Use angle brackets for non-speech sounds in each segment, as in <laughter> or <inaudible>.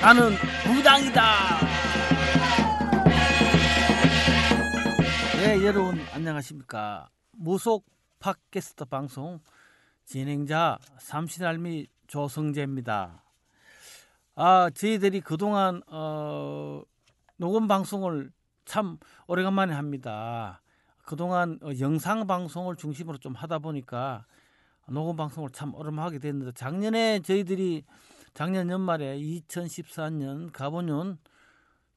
나는 무당이다. 네 여러분 안녕하십니까? 무속 팟캐스트 방송 진행자 삼신알미 조성재입니다. 아 저희들이 그동안 어, 녹음 방송을 참 오래간만에 합니다. 그동안 어, 영상 방송을 중심으로 좀 하다 보니까 녹음 방송을 참 오랜만에 하게 됐는데 작년에 저희들이 작년 연말에 2014년 가보년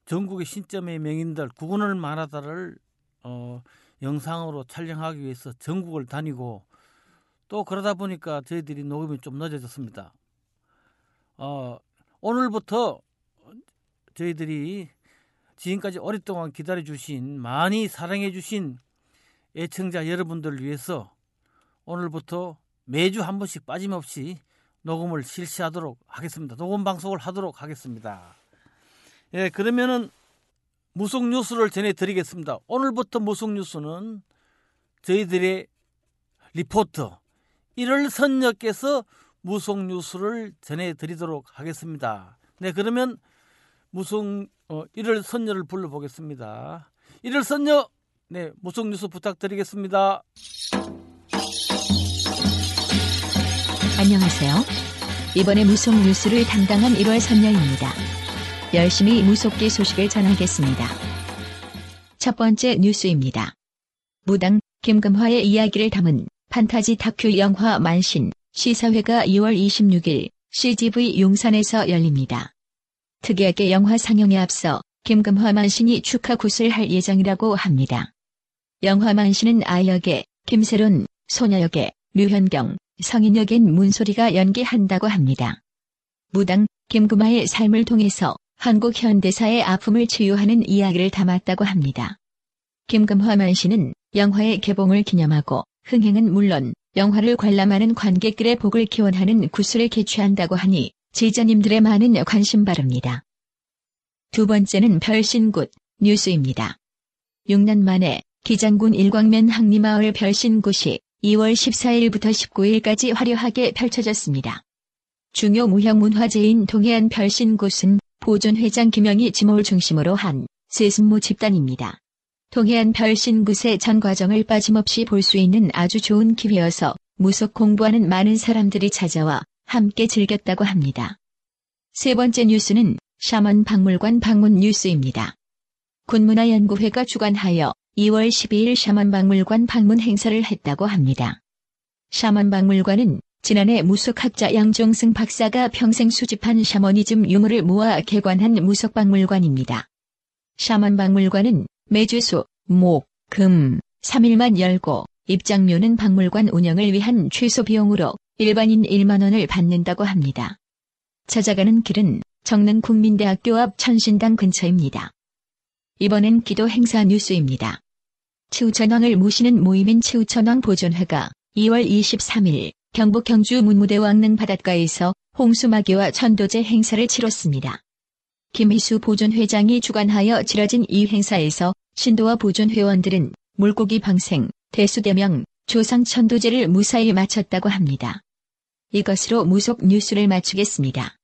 전국의 신점의 명인들 구군을 만하다를 어, 영상으로 촬영하기 위해서 전국을 다니고 또 그러다 보니까 저희들이 녹음이 좀 늦어졌습니다. 어, 오늘부터 저희들이 지금까지 오랫동안 기다려주신 많이 사랑해주신 애청자 여러분들을 위해서 오늘부터 매주 한 번씩 빠짐없이 녹음을 실시하도록 하겠습니다. 녹음 방송을 하도록 하겠습니다. 예, 그러면은 무속 뉴스를 전해드리겠습니다. 오늘부터 무속 뉴스는 저희들의 리포터 일월 선녀께서 무속 뉴스를 전해드리도록 하겠습니다. 네, 그러면 무속 어, 일월 선녀를 불러보겠습니다. 일월 선녀, 네, 무속 뉴스 부탁드리겠습니다. 안녕하세요. 이번에 무속 뉴스를 담당한 일월 선녀입니다. 열심히 무속계 소식을 전하겠습니다. 첫 번째 뉴스입니다. 무당 김금화의 이야기를 담은 판타지 다큐 영화 만신 시사회가 2월 26일 CGV 용산에서 열립니다. 특이하게 영화 상영에 앞서 김금화 만신이 축하 굿을 할 예정이라고 합니다. 영화 만신은 아역의 김세론, 소녀역의 류현경, 성인역인 문소리가 연기한다고 합니다. 무당 김구마의 삶을 통해서 한국 현대사의 아픔을 치유하는 이야기를 담았다고 합니다. 김금화 만 씨는 영화의 개봉을 기념하고 흥행은 물론 영화를 관람하는 관객들의 복을 기원하는 구슬을 개최한다고 하니 제자님들의 많은 관심 바랍니다. 두 번째는 별신굿 뉴스입니다. 6년 만에 기장군 일광면 항리마을 별신굿이 2월 14일부터 19일까지 화려하게 펼쳐졌습니다. 중요 무형 문화재인 동해안 별신굿은 보존회장 김영희 지모를 중심으로 한 세습모 집단입니다. 동해안 별신굿의 전 과정을 빠짐없이 볼 수 있는 아주 좋은 기회여서 무속 공부하는 많은 사람들이 찾아와 함께 즐겼다고 합니다. 세 번째 뉴스는 샤먼 박물관 방문 뉴스입니다. 굿문화연구회가 주관하여 2월 12일 샤먼 박물관 방문 행사를 했다고 합니다. 샤먼 박물관은 지난해 무속학자 양종승 박사가 평생 수집한 샤머니즘 유물을 모아 개관한 무속박물관입니다. 샤먼 박물관은 매주 수, 목, 금, 3일만 열고 입장료는 박물관 운영을 위한 최소 비용으로 일반인 1만원을 받는다고 합니다. 찾아가는 길은 정릉 국민대학교 앞 천신당 근처입니다. 이번엔 기도 행사 뉴스입니다. 치우천왕을 모시는 모임인 치우천왕 보존회가 2월 23일 경북 경주 문무대 왕릉 바닷가에서 홍수마개와 천도제 행사를 치렀습니다. 김희수 보존회장이 주관하여 치러진 이 행사에서 신도와 보존회원들은 물고기 방생, 대수대명, 조상 천도제를 무사히 마쳤다고 합니다. 이것으로 무속 뉴스를 마치겠습니다.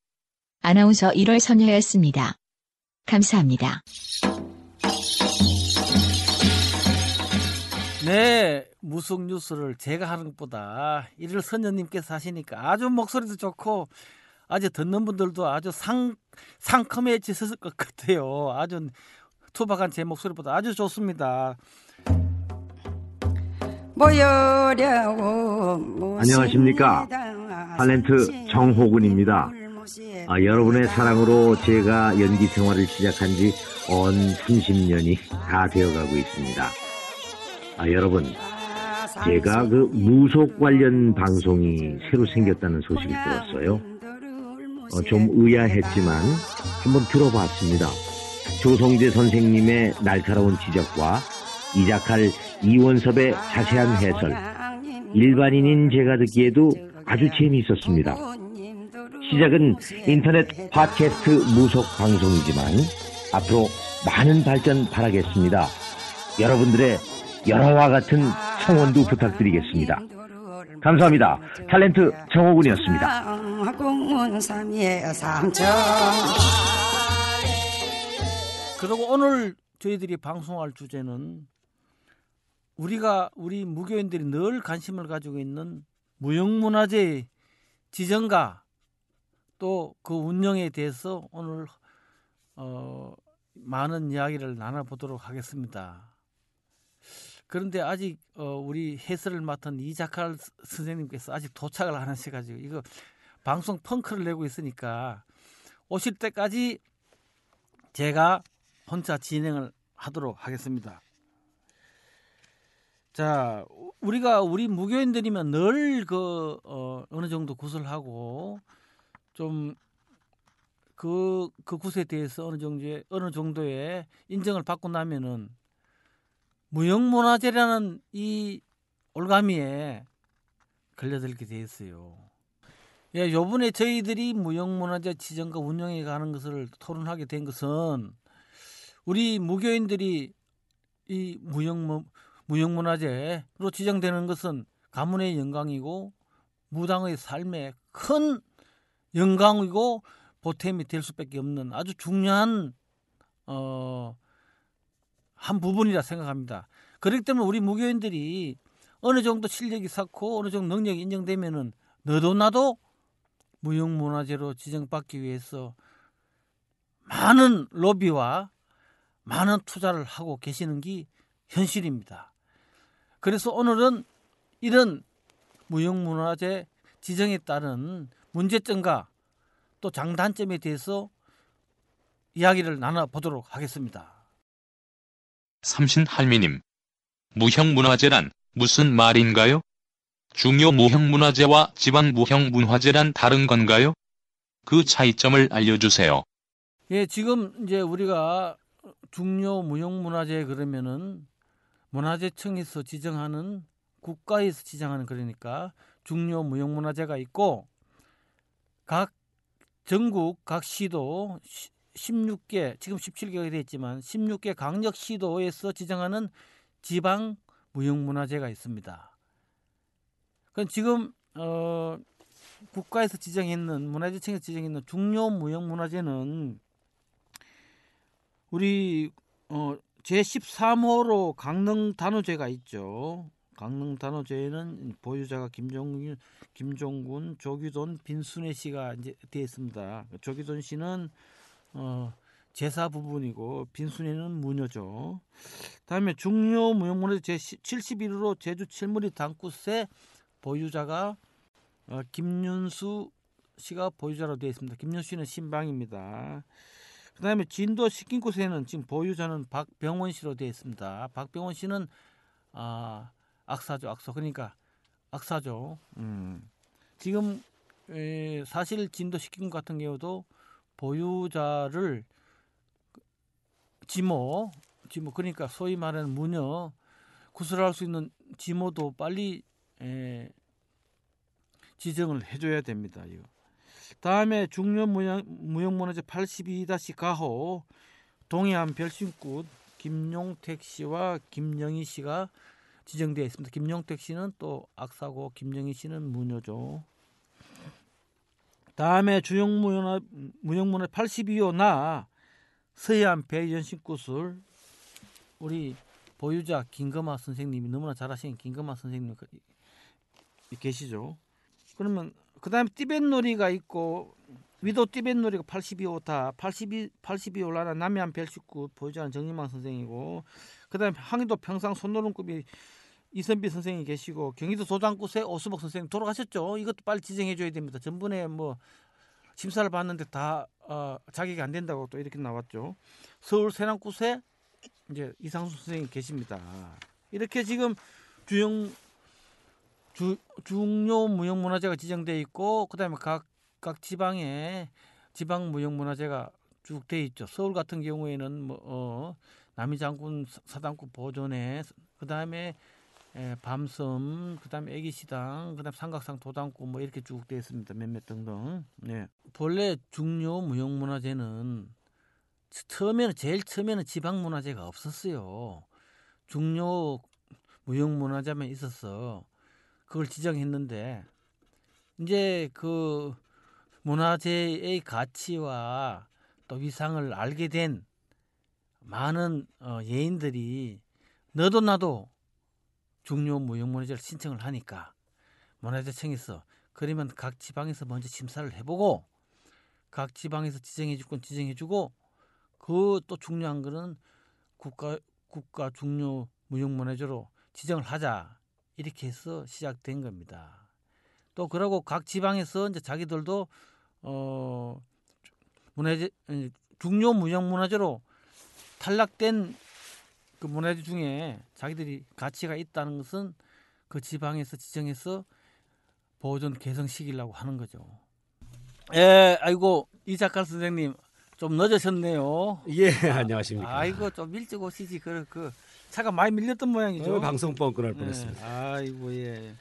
아나운서 1월 선녀였습니다. 감사합니다. 네, 무속 뉴스를 제가 하는 것보다 일일 선녀님께서 하시니까 아주 목소리도 좋고 아주 듣는 분들도 아주 상 상큼해지셨을 것 같아요. 아주 투박한 제 목소리보다 아주 좋습니다. 안녕하십니까. 탤런트 정호군입니다. 아, 여러분의 사랑으로 제가 연기 생활을 시작한 지 언 30년이 다 되어가고 있습니다. 아, 여러분, 제가 그 무속 관련 방송이 새로 생겼다는 소식을 들었어요. 어, 좀 의아했지만 한번 들어봤습니다. 조성재 선생님의 날카로운 지적과 이작할 이원섭의 자세한 해설, 일반인인 제가 듣기에도 아주 재미있었습니다. 시작은 인터넷 팟캐스트 무속 방송이지만 앞으로 많은 발전 바라겠습니다. 여러분들의 열화와 같은 성원도 부탁드리겠습니다. 감사합니다. 탤런트 정호군이었습니다. 그리고 오늘 저희들이 방송할 주제는 우리가 우리 무교인들이 늘 관심을 가지고 있는 무형문화재 지정과 또 그 운영에 대해서 오늘 어, 많은 이야기를 나눠보도록 하겠습니다. 그런데 아직 어, 우리 해설을 맡은 이자칼 선생님께서 아직 도착을 안 하셔가지고 이거 방송 펑크를 내고 있으니까 오실 때까지 제가 혼자 진행을 하도록 하겠습니다. 자, 우리가 우리 무교인들이면 늘 그 어, 어느 정도 구슬하고 좀 그, 그 굿에 대해서 어느 정도의, 어느 정도의 인정을 받고 나면은 무형문화재라는 이 올가미에 걸려들게 돼 있어요. 예, 요번에 저희들이 무형문화재 지정과 운영에 가는 것을 토론하게 된 것은 우리 무교인들이 이 무형, 무형문화재로 지정되는 것은 가문의 영광이고 무당의 삶에 큰 영광이고 보탬이 될 수밖에 없는 아주 중요한 어, 한 부분이라 생각합니다. 그렇기 때문에 우리 무교인들이 어느 정도 실력이 쌓고 어느 정도 능력이 인정되면은 너도 나도 무형문화재로 지정받기 위해서 많은 로비와 많은 투자를 하고 계시는 게 현실입니다. 그래서 오늘은 이런 무형문화재 지정에 따른 문제점과 또 장단점에 대해서 이야기를 나눠보도록 하겠습니다. 삼신 할미님, 무형문화재란 무슨 말인가요? 중요 무형문화재와 지방 무형문화재란 다른 건가요? 그 차이점을 알려주세요. 예, 지금 이제 우리가 중요 무형문화재 그러면은 문화재청에서 지정하는 국가에서 지정하는 그러니까 중요 무형문화재가 있고 각 전국 각 시도 16개 지금 17개가 됐지만 16개 강력 시도에서 지정하는 지방 무형문화재가 있습니다. 그럼 지금 어, 국가에서 지정했는 문화재청에서 지정했는 중요 무형문화재는 우리 어, 제 13호로 강릉 단오제가 있죠. 강릉 단오제에는 보유자가 김종균, 김종군, 조규돈, 빈순애 씨가 이제 되어 있습니다. 조규돈 씨는 어, 제사 부분이고 빈순애는 무녀죠. 다음에 중요 무형문화재 제 71호로 제주 칠무리 당구세 보유자가 어, 김윤수 씨가 보유자로 되어 있습니다. 김윤수 씨는 신방입니다. 그 다음에 진도 식긴곳에는 지금 보유자는 박병원 씨로 되어 있습니다. 박병원 씨는 아 악사죠, 악사. 그러니까 악사죠. 음. 지금 에, 사실 진도 식긴곳 같은 경우도 보유자를 지모, 지모 그러니까 소위 말하는 무녀 구슬할 수 있는 지모도 빨리 에, 지정을 해줘야 됩니다. 이거. 다음에 중요 무형, 무형문화재 82-가호 동해안 별신굿 김용택 씨와 김영희 씨가 지정되어 있습니다. 김용택 씨는 또 악사고 김영희 씨는 무녀죠. 다음에 주영 무형문화 무형문화 82호 나 서해안 배 연신굿을 우리 보유자 김금아 선생님이 너무나 잘하시는 김금아 선생님 계시죠. 그러면 그다음에 띠벳놀이가 있고 위도 띠벳놀이가 82호타 82 82호 라라 남해안 별식구 보유자는 정림만 선생이고 그다음에 항해도 평상 손노름급이 이선비 선생이 계시고 경기도 소장구세 오수복 선생님 돌아가셨죠. 이것도 빨리 지정해 줘야 됩니다. 전번에 뭐 심사를 받는데 다 어, 자격이 안 된다고 또 이렇게 나왔죠. 서울 세남구세 이제 이상수 선생님 계십니다. 이렇게 지금 주영 주, 중요 무형문화재가 지정돼 있고 그다음에 각 각 지방에 지방 무형문화재가 쭉 돼 있죠. 서울 같은 경우에는 뭐 어, 남이장군 사- 사당구 보존에 그다음에 에, 밤섬 그다음에 애기시당 그다음 삼각산 도당구 뭐 이렇게 쭉돼 있습니다. 몇몇 등등. 네. 본래 중요 무형문화재는 처- 처음에는 제일 처음에는 지방 문화재가 없었어요. 중요 무형문화재만 있었어. 그걸 지정했는데 이제 그 문화재의 가치와 또 위상을 알게 된 많은 어, 예인들이 너도 나도 중요 무형문화재를 신청을 하니까 문화재청에서 그러면 각 지방에서 먼저 심사를 해보고 각 지방에서 지정해줄 건 지정해주고 그 또 중요한 거는 국가 국가 중요 무형문화재로 지정을 하자 이렇게 해서 시작된 겁니다. 또 그러고 각 지방에서 이제 자기들도 어 문화재 아니, 중요 무형문화재로 탈락된 그 문화재 중에 자기들이 가치가 있다는 것은 그 지방에서 지정해서 보존 개성시키려고 하는 거죠. 예, 아이고 이 작가 선생님 좀 늦으셨네요. 예, <laughs> 안녕하십니까. 아이고 좀 일찍 오시지 그, 그 차가 많이 밀렸던 모양이죠. 어, 방송 뻥 끊을 네. 뻔했습니다. 아이고 예.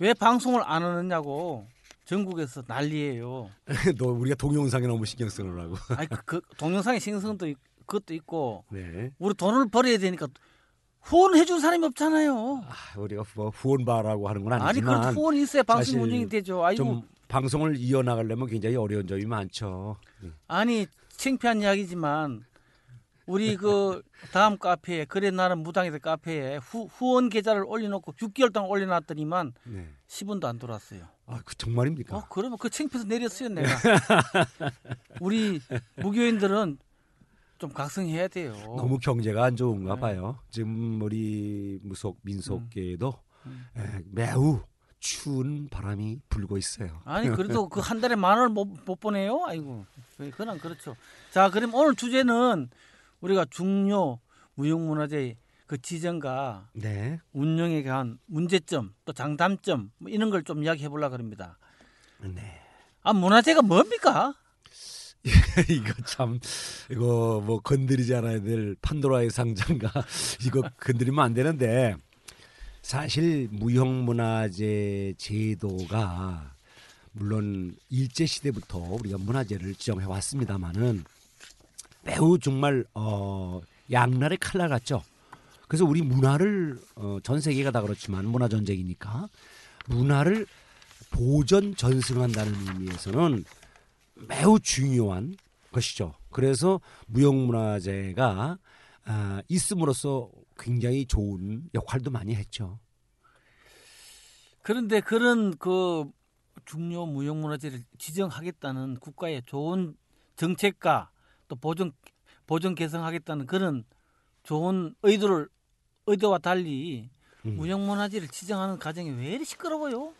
왜 방송을 안 하느냐고 전국에서 난리예요. <laughs> 너 우리가 동영상에 너무 신경 쓰느라고. 아이 그, 그 동영상의 신성도 있- 그것도 있고 네. 우리 돈을 벌어야 되니까 후원해 준 사람이 없잖아요. 아, 우리가 뭐 후원 바라고 하는 건 아니 아니지만 그 후원이 있어야 방송 운영이 되죠. 아이고 좀 방송을 이어나가려면 굉장히 어려운 점이 많죠. 아니 창피한 이야기지만 우리 그 다음 카페에 그래 나는 무당이들 카페에 후, 후원 계좌를 올려놓고 6개월 동안 올려놨더니만 네. 10원도 안 돌았어요. 아, 그 정말입니까? 어 그러면 그 창피해서 내렸어요 내가. 우리 무교인들은 좀 각성해야 돼요. 너무 경제가 안 좋은가 네. 봐요. 지금 우리 무속 민속계에도 음. 에, 매우 추운 바람이 불고 있어요. 아니 그래도 <laughs> 그 한 달에 만 원을 못, 못 보내요. 아이고 그- 그건 그렇죠. 자 그럼 오늘 주제는 우리가 중요 무형문화재 그 지정과 네. 운영에 관한 문제점 또 장단점 뭐 이런 걸 좀 이야기해 보려고 합니다. 네. 아 문화재가 뭡니까? <laughs> 이거 참 이거 뭐 건드리지 않아야 될 판도라의 상자인가 <laughs> 이거 건드리면 안 되는데 사실 무형문화재 제도가 물론 일제 시대부터 우리가 문화재를 지정해 왔습니다마는 매우 정말 어 양날의 칼날 같죠. 그래서 우리 문화를 어, 전 세계가 다 그렇지만 문화 전쟁이니까 문화를 보존 전승한다는 의미에서는 매우 중요한 것이죠. 그래서 무형문화재가 아, 있음으로써 굉장히 좋은 역할도 많이 했죠. 그런데 그런 그 중요 무형문화재를 지정하겠다는 국가의 좋은 정책과 또 보존 보존 개성하겠다는 그런 좋은 의도를 의도와 달리 음. 무형문화재를 지정하는 과정이 왜 이리 시끄러워요?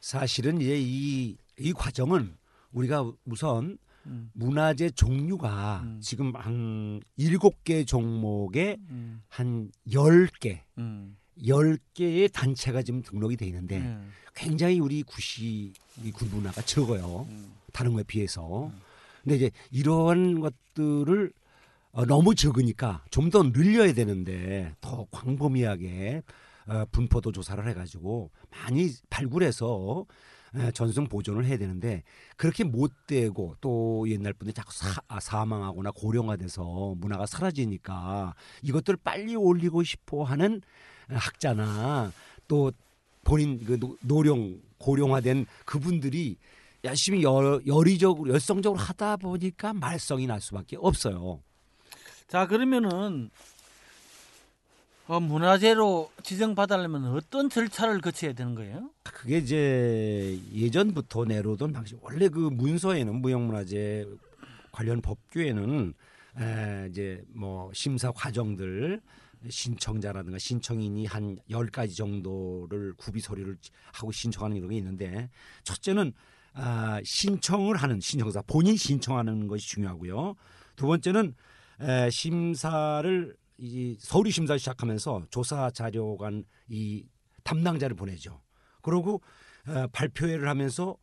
사실은 이제 이, 이 과정은 우리가 우선 음, 문화재 종류가 음. 지금 한 일곱 개 종목에 음, 한열 개, 음, 열 개의 단체가 지금 등록이 돼 있는데 음, 굉장히 우리 구시 이 군문화가 적어요. 음. 다른 거에 비해서. 근데 이제 이러한 것들을 어, 너무 적으니까 좀 더 늘려야 되는데 더 광범위하게 어, 분포도 조사를 해가지고 많이 발굴해서 에, 전승 보존을 해야 되는데 그렇게 못 되고 또 옛날 분들이 자꾸 사, 아, 사망하거나 고령화돼서 문화가 사라지니까 이것들을 빨리 올리고 싶어 하는 학자나 또 본인 그 노- 노령 고령화된 그분들이 열심히 열, 열의적으로 열성적으로 하다 보니까 말썽이 날 수밖에 없어요. 자 그러면은 어, 문화재로 지정받으려면 어떤 절차를 거쳐야 되는 거예요? 그게 이제 예전부터 내려오던 방식. 원래 그 문서에는 무형문화재 관련 법규에는 에, 이제 뭐 심사 과정들 신청자라든가 신청인이 한 10가지 정도를 구비 서류를 하고 신청하는 이런 게 있는데 첫째는 아, 신청을 하는 신청사 본인 신청하는 것이 중요하고요. 두 번째는 에, 심사를 이 서류 심사 시작하면서 조사 자료관 이 담당자를 보내죠. 그러고 어, 발표회를 하면서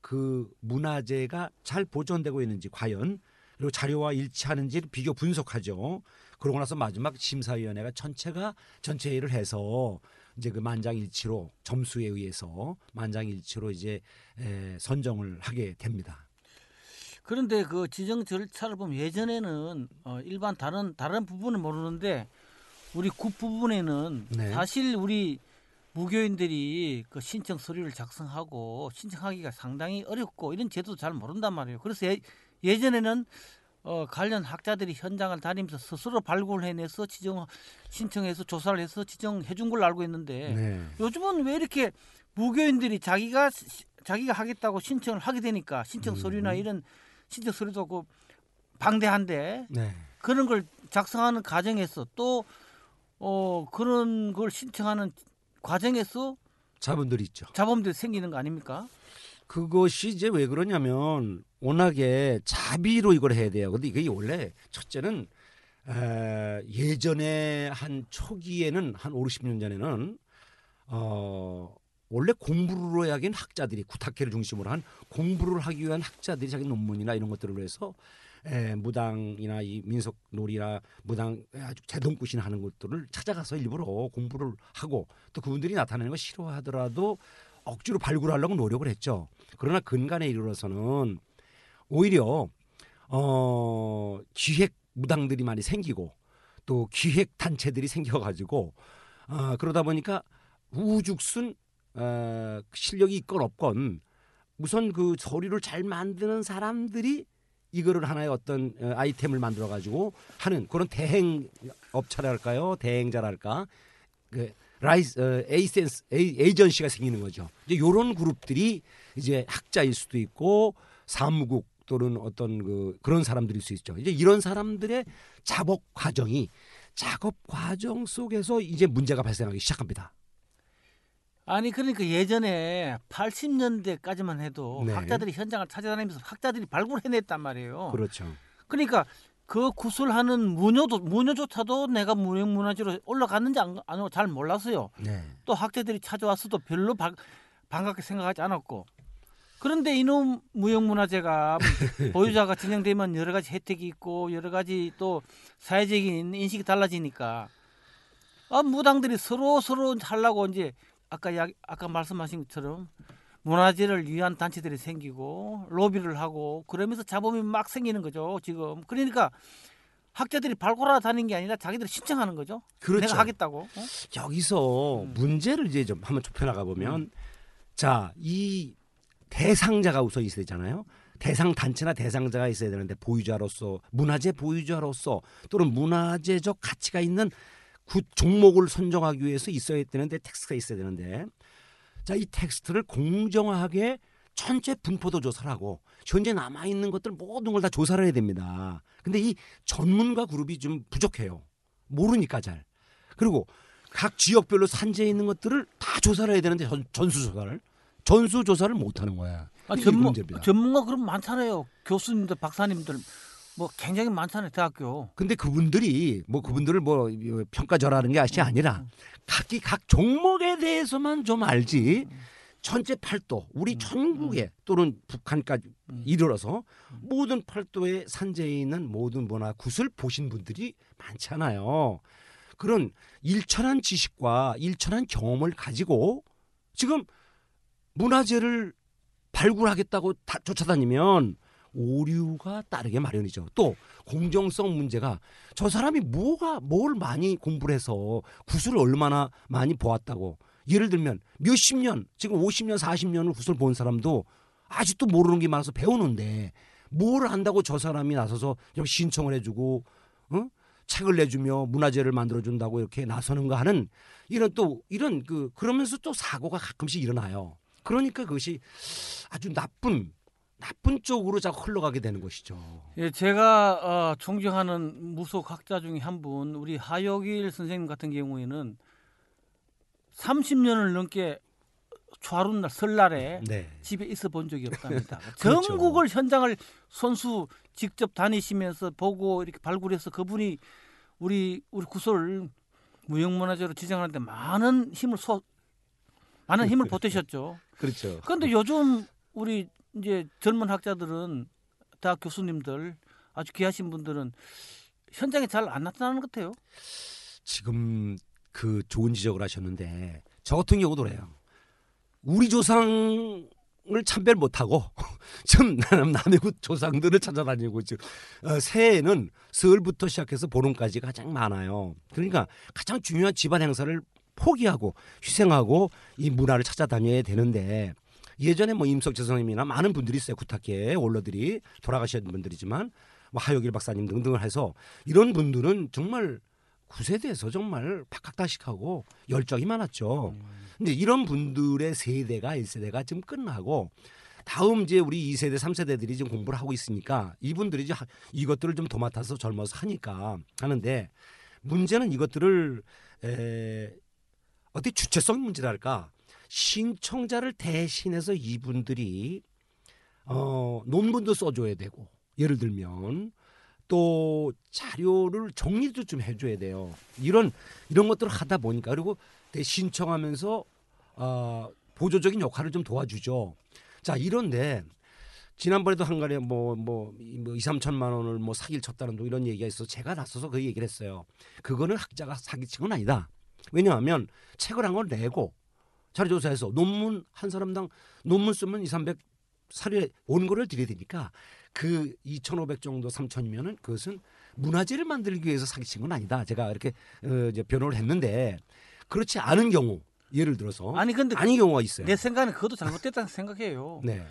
그 문화재가 잘 보존되고 있는지 과연 그리고 자료와 일치하는지 를 비교 분석하죠. 그러고 나서 마지막 심사위원회가 전체가 전체 회의를 해서 이제 그 만장일치로 점수에 의해서 만장일치로 이제 에, 선정을 하게 됩니다. 그런데 그 지정 절차를 보면 예전에는 어, 일반 다른 다른 부분은 모르는데 우리 국 부분에는 네. 사실 우리 무교인들이 그 신청 서류를 작성하고 신청하기가 상당히 어렵고 이런 제도도 잘 모른단 말이에요. 그래서 예, 예전에는 어, 관련 학자들이 현장을 다니면서 스스로 발굴해내서 지정 신청해서 조사를 해서 지정해 준 걸로 알고 있는데 네. 요즘은 왜 이렇게 무교인들이 자기가 시- 자기가 하겠다고 신청을 하게 되니까 신청 서류나 음. 이런 서류도 그 방대한데 네. 그런 걸 작성하는 과정에서 또 어, 그런 걸 신청하는 과정에서 자본들이 있죠. 자범들이 생기는 거 아닙니까? 그것이 이제 왜 그러냐면 워낙에 자비로 이걸 해야 돼요. 근데 이게 원래 첫째는 에, 예전에 한 초기에는 한 5, 60년 전에는 어 원래 공부를 하긴 학자들이 구탁회를 중심으로 한 공부를 하기 위한 학자들이 자기 논문이나 이런 것들을 위해서 에, 무당이나 이 민속놀이나 무당 아주 제동굿이나 하는 것들을 찾아가서 일부러 공부를 하고 또 그분들이 나타내는 거 싫어하더라도 억지로 발굴하려고 노력을 했죠. 그러나 근간에 이르러서는 오히려 어 기획 무당들이 많이 생기고 또 기획 단체들이 생겨가지고 아 그러다 보니까 우후죽순 어, 실력이 있건 없건 우선 그 서류를 잘 만드는 사람들이 이거를 하나의 어떤 어, 아이템을 만들어 가지고 하는 그런 대행 업체랄까요 대행자랄까 그 라이스 어, 에이센스 에이, 에이전시가 생기는 거죠. 이제 요런 그룹들이 이제 학자일 수도 있고 사무국 또는 어떤 그 그런 사람들일 수 있죠. 이제 이런 사람들의 작업 과정이 작업 과정 속에서 이제 문제가 발생하기 시작합니다. 아니 그러니까 예전에 80년대까지만 해도 네. 학자들이 현장을 찾아다니면서 학자들이 발굴해냈단 말이에요. 그렇죠. 그러니까 그 구슬하는 무녀도 무녀조차도 내가 무형문화재로 올라갔는지 안, 안, 잘 몰랐어요. 네. 또 학자들이 찾아왔어도 별로 바, 반갑게 생각하지 않았고 그런데 이놈 무형문화재가 <laughs> 보유자가 진행되면 여러 가지 혜택이 있고 여러 가지 또 사회적인 인식이 달라지니까 아, 무당들이 서로 서로 하려고 이제 아까 야, 아까 말씀하신 것처럼 문화재를 위한 단체들이 생기고 로비를 하고 그러면서 자본이 막 생기는 거죠 지금 그러니까 학자들이 발굴하러 다니는 게 아니라 자기들이 신청하는 거죠 그렇죠. 내가 하겠다고 어? 여기서 음. 문제를 이제 좀 한번 좁혀 나가 보면 자, 이 대상자가 우선 있어야 되잖아요. 대상 단체나 대상자가 있어야 되는데 보유자로서 문화재 보유자로서 또는 문화재적 가치가 있는 굿 종목을 선정하기 위해서 있어야 되는데 텍스트가 있어야 되는데 자, 이 텍스트를 공정하게 전체 분포도 조사를 하고 현재 남아 있는 것들 모든 걸 다 조사를 해야 됩니다. 근데 이 전문가 그룹이 좀 부족해요. 모르니까 잘. 그리고 각 지역별로 산재해 있는 것들을 다 조사를 해야 되는데 전, 전수 조사를 전수 조사를 못 하는 거야. 아, 전문. 전문가 그럼 많잖아요. 교수님들, 박사님들 뭐 굉장히 많잖아요. 대학교. 근데 그분들이 뭐 그분들을 뭐 평가절하는 게 아시 아니라 각기 각 종목에 대해서만 좀 알지 전체 팔도 우리 전국에 또는 북한까지 이르러서 모든 팔도에 산재해 있는 모든 문화 굿을 보신 분들이 많잖아요. 그런 일천한 지식과 일천한 경험을 가지고 지금 문화재를 발굴하겠다고 다 쫓아다니면 오류가 따르게 마련이죠. 또 공정성 문제가 저 사람이 뭐가 뭘 많이 공부를 해서 구슬을 얼마나 많이 보았다고 예를 들면 몇십 년 지금 50년 40년을 구슬 본 사람도 아직도 모르는 게 많아서 배우는데 뭘 안다고 저 사람이 나서서 신청을 해주고 어? 책을 내주며 문화재를 만들어준다고 이렇게 나서는가 하는 이런 또 이런 그 그러면서 또 사고가 가끔씩 일어나요. 그러니까 그것이 아주 나쁜 나쁜 쪽으로 자꾸 흘러가게 되는 것이죠. 예, 제가 어, 존경하는 무속 학자 중에 한 분, 우리 하여길 선생님 같은 경우에는 30년을 넘게 초하룻날 설날에 네. 집에 있어 본 적이 없답니다. <laughs> 그렇죠. 전국을 현장을 선수 직접 다니시면서 보고 이렇게 발굴해서 그분이 우리 우리 구슬 무형문화재로 지정하는데 많은 힘을 소 많은 힘을 보태셨죠. 그렇죠. 그런데 요즘 우리 이제 젊은 학자들은 대학 교수님들 아주 귀하신 분들은 현장에 잘 안 나타나는 것 같아요. 지금 그 좋은 지적을 하셨는데 저 같은 경우도 그래요. 우리 조상을 참별 못하고 좀 남의 그 조상들을 찾아다니고 지금 어, 새해에는 설부터 시작해서 보름까지 가장 많아요. 그러니까 가장 중요한 집안 행사를 포기하고 희생하고 이 문화를 찾아다녀야 되는데 예전에 뭐 임석재 선생님이나 많은 분들이 있어요 구탁계 원로들이 돌아가신 분들이지만 뭐 하여길 박사님 등등을 해서 이런 분들은 정말 구세대에서 정말 박학다식하고 열정이 많았죠. 근데 이런 분들의 세대가 1세대가 지금 끝나고 다음 이제 우리 2세대, 3세대들이 지금 공부를 하고 있으니까 이분들이 이제 하- 이것들을 좀 도맡아서 젊어서 하니까 하는데 문제는 이것들을 에, 어떻게 주체성 문제랄까 신청자를 대신해서 이분들이 어, 논문도 써줘야 되고 예를 들면 또 자료를 정리도 좀 해줘야 돼요. 이런 이런 것들을 하다 보니까 그리고 대- 신청하면서 어, 보조적인 역할을 좀 도와주죠. 자 이런데 지난번에도 한간에 뭐뭐 뭐, 뭐 2, 3천만 원을 뭐 사기를 쳤다는 둥 이런 얘기가 있어서 제가 나서서 그 얘기를 했어요. 그거는 학자가 사기친 건 아니다. 왜냐하면 책을 한걸 내고 자료 조사해서 논문 한 사람당 논문 쓰면 2, 300 사료에 원고를 드려야 되니까 그2,500 정도 3,000이면은 그것은 문화재를 만들기 위해서 사기친 건 아니다. 제가 이렇게 어, 이제 변호를 했는데 그렇지 않은 경우 예를 들어서 아니 근데 아닌 경우가 있어요. 내 생각에는 그것도 잘못됐다고 생각해요. 네.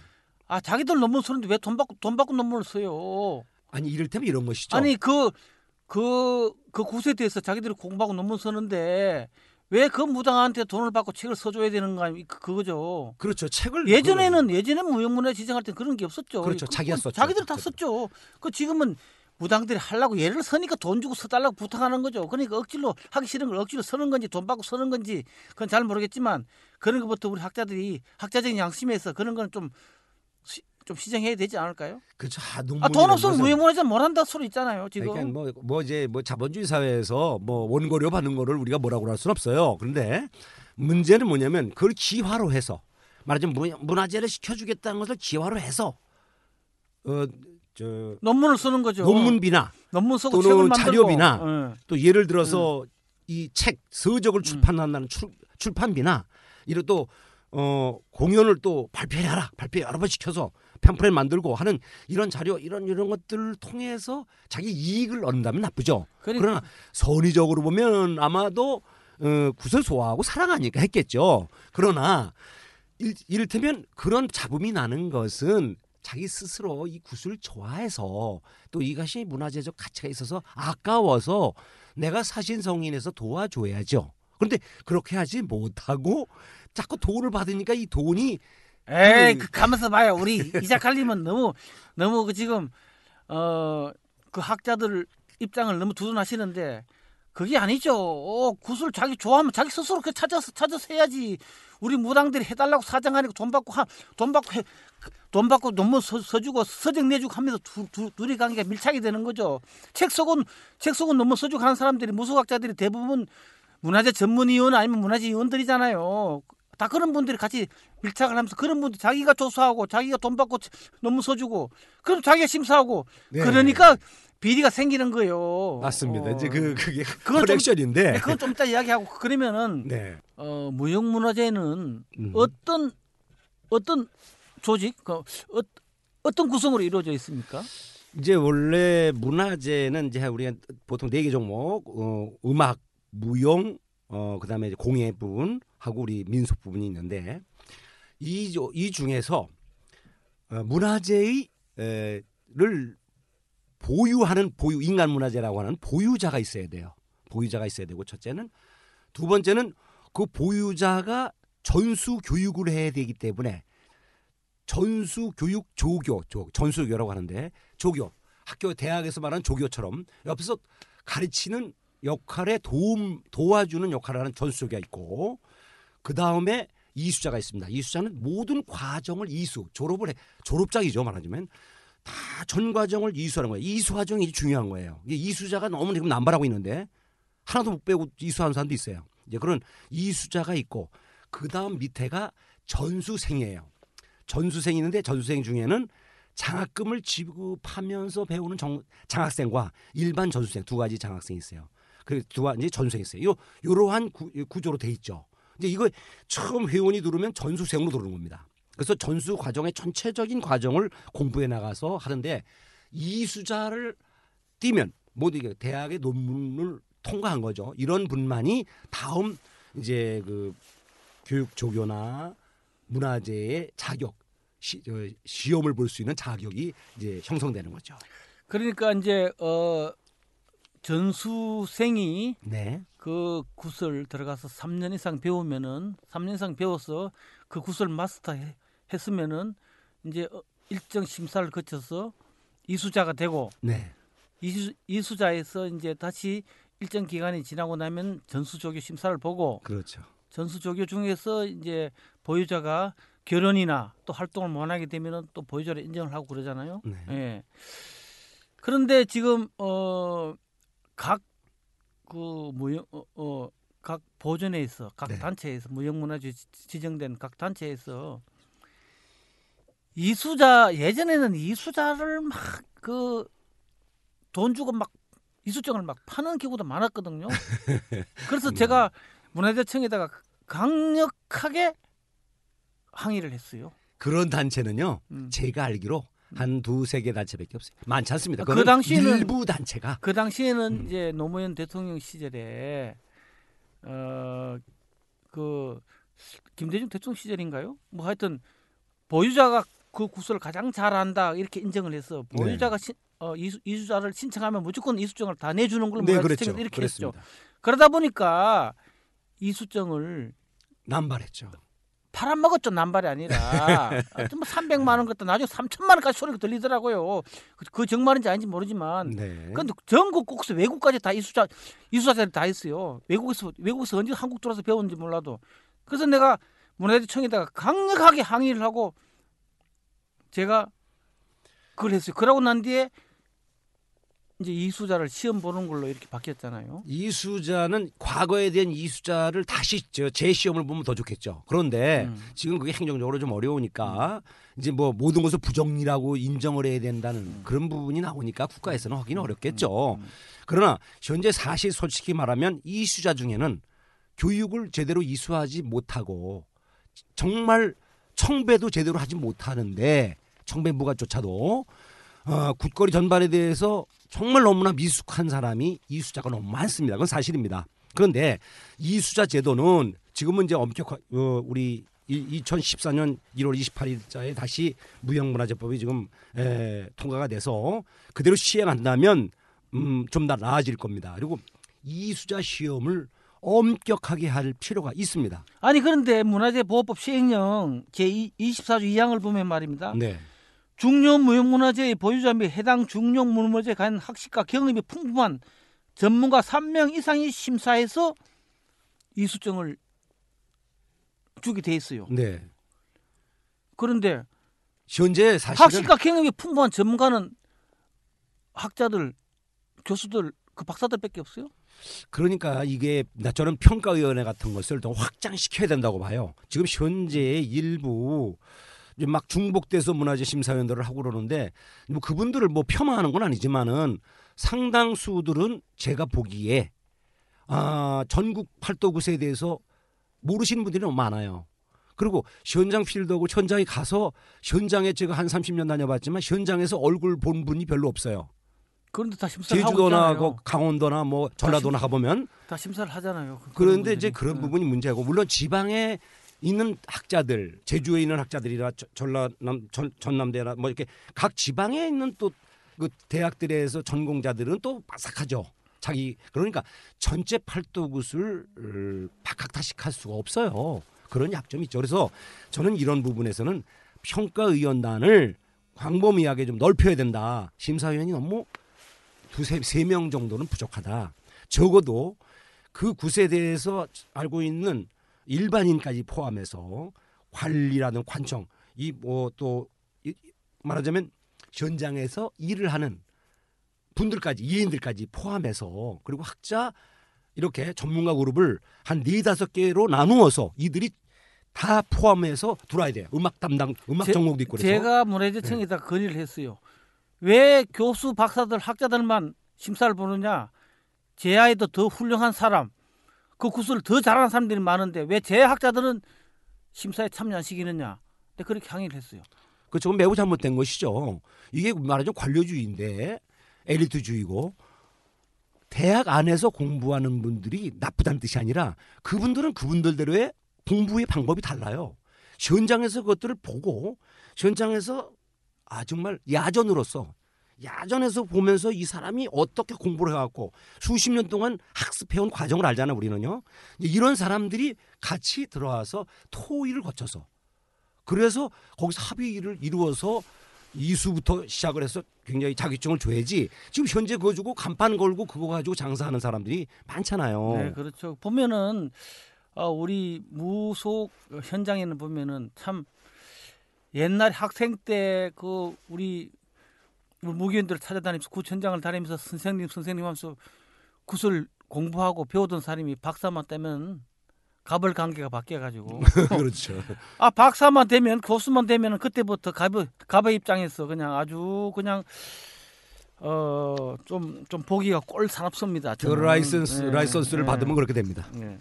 아 자기들 논문 쓰는데 왜 돈 받고 돈 받고 논문을 써요? 아니 이를테면 이런 것이죠. 아니 그 그 그 구세대에서 자기들이 공부하고 논문 쓰는데 왜 그 무당한테 돈을 받고 책을 써줘야 되는 거 아니 그 그거죠. 그렇죠. 책을 예전에는 예전에 무형문화 지정할 때 그런 게 없었죠. 그렇죠. 그- 자기가 그 썼죠. 자기들 다. 썼죠. 그 지금은 무당들이 하려고 예를 서니까 돈 주고 써달라고 부탁하는 거죠. 그러니까 억지로 하기 싫은 걸 억지로 쓰는 건지 돈 받고 쓰는 건지 그건 잘 모르겠지만 그런 것부터 우리 학자들이 학자적인 양심에서 그런 건좀 좀 시정해야 되지 않을까요? 그렇죠. 아, 아, 돈 없으면 무형문화재 뭘 한다 소리 있잖아요. 지금. 그러니까 뭐, 뭐 이제 뭐 자본주의 사회에서 뭐 원고료 받는 거를 우리가 뭐라고 할 수는 없어요. 그런데 문제는 뭐냐면 그걸 기화로 해서 말하자면 문- 문화재를 시켜주겠다는 것을 기화로 해서 어 저 논문을 쓰는 거죠. 논문비나 논문 쓰고 또는. 자료비나 예. 또 예를 들어서 이책 서적을 음. 출판한다는 출, 출판비나 이런 또 어, 공연을 또 발표해라 발표 여러 번 시켜서 팸프렛 만들고 하는 이런 자료 이런 이런 것들을 통해서 자기 이익을 얻는다면 나쁘죠. 그러니까. 그러나 선의적으로 보면 아마도 어, 구설 소화하고 사랑하니까 했겠죠. 그러나 일, 이를테면 그런 잡음이 나는 것은 자기 스스로 이 구슬을 좋아해서 또 이것이 문화재적 가치가 있어서 아까워서 내가 사신성인에서 도와줘야죠. 그런데 그렇게 하지 못하고 자꾸 돈을 받으니까 이 돈이 에이, 그- 그 가면서 봐요. 우리 이작갈님은 너무 너무 그 지금 어 그 학자들 입장을 너무 두둔하시는데 그게 아니죠. 어, 구슬 자기 좋아하면 자기 스스로 그 찾아서 찾아서 해야지. 우리 무당들이 해달라고 사정하니까 돈 받고 하, 돈 받고 해, 돈 받고 논문 써, 써주고 서적 내주고 하면서 두, 두, 둘이 관계가 밀착이 되는 거죠. 책 속은 책 속은 논문 써주고 하는 사람들이 무속학자들이 대부분 문화재 전문위원 아니면 문화재 위원들이잖아요. 다 그런 분들이 같이 밀착을 하면서 그런 분들 자기가 조사하고 자기가 돈 받고 논문 써주고 그럼 자기가 심사하고 네. 그러니까 비리가 생기는 거예요. 맞습니다. 어. 이제 그 그게 그건 좀-. 네, 그건 좀 이따 이야기하고 그러면은 네. 어, 무형문화재는 음. 어떤 어떤 조직 그, 어, 어떤 구성으로 이루어져 있습니까? 이제 원래 문화재는 이제 우리가 보통 네 개 종목, 어, 음악, 무용, 어, 그다음에 공예 부분 하고 우리 민속 부분이 있는데 이, 조- 이 중에서 어, 문화재의 를 보유하는 보유 인간 문화재라고 하는 보유자가 있어야 돼요. 보유자가 있어야 되고 첫째는 두 번째는 그 보유자가 전수 교육을 해야 되기 때문에 전수 교육 조교, 조, 전수교라고 하는데 조교 학교 대학에서 말하는 조교처럼 옆에서 가르치는 역할에 도움 도와주는 역할을 하는 전수조교가 있고 그 다음에 이수자가 있습니다. 이수자는 모든 과정을 이수 졸업을 해 졸업장이죠 말하자면 다 전 과정을 이수하는 거예요. 이수 과정이 중요한 거예요. 이수자가 너무 지금 남발하고 있는데 하나도 못 빼고 이수하는 사람도 있어요. 이제 그런 이수자가 있고 그 다음 밑에가 전수생이에요. 전수생이 있는데 전수생 중에는 장학금을 지급하면서 배우는 정, 장학생과 일반 전수생 두 가지 장학생이 있어요. 그두 가지 전수생이 있어요. 요 요러한 구, 구조로 돼 있죠. 이제 이거 처음 회원이 들어오면 전수생으로 들어오는 겁니다. 그래서 전수 과정의 전체적인 과정을 공부해 나가서 하는데 이 수자를 띄면 모두 이게 대학의 논문을 통과한 거죠. 이런 분만이 다음 이제 그 교육 조교나 문화재의 자격 시, 어, 시험을 볼 수 있는 자격이 이제 형성되는 거죠. 그러니까 이제 어 전수생이 네. 그 굿을 들어가서 3년 이상 배우면은 3년 이상 배워서 그 굿을 마스터 해- 했으면은 이제 어, 일정 심사를 거쳐서 이수자가 되고 네. 이수, 이수자에서 이제 다시 일정 기간이 지나고 나면 전수조교 심사를 보고 그렇죠. 전수조교 중에서 이제 보유자가 결혼이나 또 활동을 원하게 되면은 또 보유자를 인정을 하고 그러잖아요. 네. 예. 그런데 지금 어 각그 무형 어, 어, 각 보존에서 각 네. 단체에서 무형문화재 지- 지정된 각 단체에서 이수자 예전에는 이수자를 막 그 돈 주고 막 이수증을 막 파는 경우도 많았거든요. <laughs> 그래서 음. 제가 문화재청에다가 강력하게 항의를 했어요. 그런 단체는요. 음. 제가 알기로 한 두세 개 단체밖에 없어요. 많지 않습니다. 그 당시에는 일부 단체가 그 당시에는 음. 이제 노무현 대통령 시절에 어그 김대중 대통령 시절인가요? 뭐 하여튼 보유자가 그 구슬을 가장 잘한다 이렇게 인정을 해서 네. 보유자가 신, 어, 이수, 이수자를 신청하면 무조건 이수증을 다 내주는 걸로 네, 그렇죠. 이렇게 그렇습니다. 했죠. 그러다 보니까 이수증을 남발했죠. 팔아먹었죠 남발이 아니라 <laughs> 하여튼 뭐 300만 원 같다 나중에 3천만 원까지 소리가 들리더라고요. 그, 그 정말인지 아닌지 모르지만 네. 근데 전국 곳에서 외국까지 다 이수자 이수자들이 다 있어요. 외국에서 외국에서 언제 한국 들어와서 배웠는지 몰라도 그래서 내가 문화재청에다가 강력하게 항의를 하고 제가 그걸 했어요. 그러고 난 뒤에 이제 이수자를 시험 보는 걸로 이렇게 바뀌었잖아요. 이수자는 과거에 대한 이수자를 다시 저 재시험을 보면 더 좋겠죠. 그런데 음. 지금 그게 행정적으로 좀 어려우니까 이제 뭐 모든 것을 부정이라고 인정을 해야 된다는 음. 그런 부분이 나오니까 국가에서는 하기는 어렵겠죠. 그러나 현재 사실 솔직히 말하면 이수자 중에는 교육을 제대로 이수하지 못하고 정말 청배도 제대로 하지 못하는데 청배부가조차도 어, 굿거리 전반에 대해서 정말 너무나 미숙한 사람이 이수자가 너무 많습니다. 그건 사실입니다. 그런데 이수자 제도는 지금은 이제 엄격하 어, 우리 2014년 1월 28일자에 다시 무형문화재법이 지금 에, 통과가 돼서 그대로 시행한다면 음, 좀 더 나아질 겁니다. 그리고 이수자 시험을 엄격하게 할 필요가 있습니다. 아니 그런데 문화재 보호법 시행령 제 24조 2항을 보면 말입니다. 네. 중요 무형문화재의 보유자 및 해당 중요 무형문화재에 관한 학식과 경험이 풍부한 전문가 3명 이상이 심사해서 이수증을 주게 돼 있어요. 네. 그런데 현재 사실은 학식과 경험이 풍부한 전문가는 학자들, 교수들, 그 박사들밖에 없어요. 그러니까 이게 나 저는 평가위원회 같은 것을 더 확장시켜야 된다고 봐요. 지금 현재 일부 막 중복돼서 문화재 심사위원들을 하고 그러는데 뭐 그분들을 뭐 폄하하는 건 아니지만은 상당수들은 제가 보기에 아 전국 팔도굿에 대해서 모르시는 분들이 너무 많아요. 그리고 현장 필드하고 현장에 가서 현장에 제가 한 30년 다녀봤지만 현장에서 얼굴 본 분이 별로 없어요. 그런데 다 심사를 제주도나. 그 강원도나 뭐 전라도나 가보면 다 심사를 하잖아요. 그- 그런 그런데 이제. 그런 네. 부분이 문제고 물론 지방에 있는 학자들 제주에 있는 학자들이나 저- 전라남 전, 전남대나 뭐 이렇게 각 지방에 있는 또 그 대학들에서 전공자들은 또 바삭하죠. 자기 그러니까 전체 어, 박학다식할 수가 없어요. 그런 약점이 있죠. 그래서 저는 이런 부분에서는 평가위원단을 광범위하게 좀 넓혀야 된다. 심사위원이 너무 두세 세 명 정도는 부족하다. 적어도 그 굿에 대해서 알고 있는 일반인까지 포함해서 관리라는 관청 이 뭐 또 말하자면 현장에서 일을 하는 분들까지 이인들까지 포함해서 그리고 학자 이렇게 전문가 그룹을 한 네다섯 개로 나누어서 이들이 다 포함해서 들어와야 돼요. 음악 담당, 음악 제- 전공도 있고 그래서. 네. 제가 문화재청에다 건의를 했어요. 왜 교수, 박사들, 학자들만 심사를 보느냐? 제 아이도 더 훌륭한 사람, 그 구슬을 더 잘하는 사람들이 많은데 왜제 학자들은 심사에 참여 안 시키느냐? 근데 그렇게 항의를 했어요. 그 저건 매우 잘못된 것이죠. 이게 말하자면 관료주의인데 엘리트주의고 대학 안에서 공부하는 분들이 나쁘다는 뜻이 아니라 그분들은 그분들대로의 공부의 방법이 달라요. 현장에서 그것들을 보고 현장에서 아 정말 야전으로서 야전에서 보면서 이 사람이 어떻게 공부를 해갖고 수십 년 동안 학습해온 과정을 알잖아 우리는요. 이런 사람들이 같이 들어와서 토의를 거쳐서 그래서 거기서 합의를 이루어서 이수부터 시작을 해서 굉장히 자격증을 줘야지 지금 현재 그거 주고 간판 걸고 그거 가지고 장사하는 사람들이 많잖아요. 네, 그렇죠. 보면은 어, 우리 무속 현장에는 보면은 참 옛날 학생 때 그 우리 무기원들 찾아다니면서 구 현장을 다니면서 선생님 선생님 하면서 굿을 공부하고 배우던 사람이 박사만 떼면 갑을 관계가 바뀌어가지고 <laughs> 그렇죠. 아 박사만 되면 교수만 되면 그때부터 갑의 갑의 입장에서 그냥 아주 그냥 어좀 좀 보기가 꼴사납습니다. 그 저는. 라이선스 예, 라이선스를 예. 받으면 그렇게 됩니다. 예.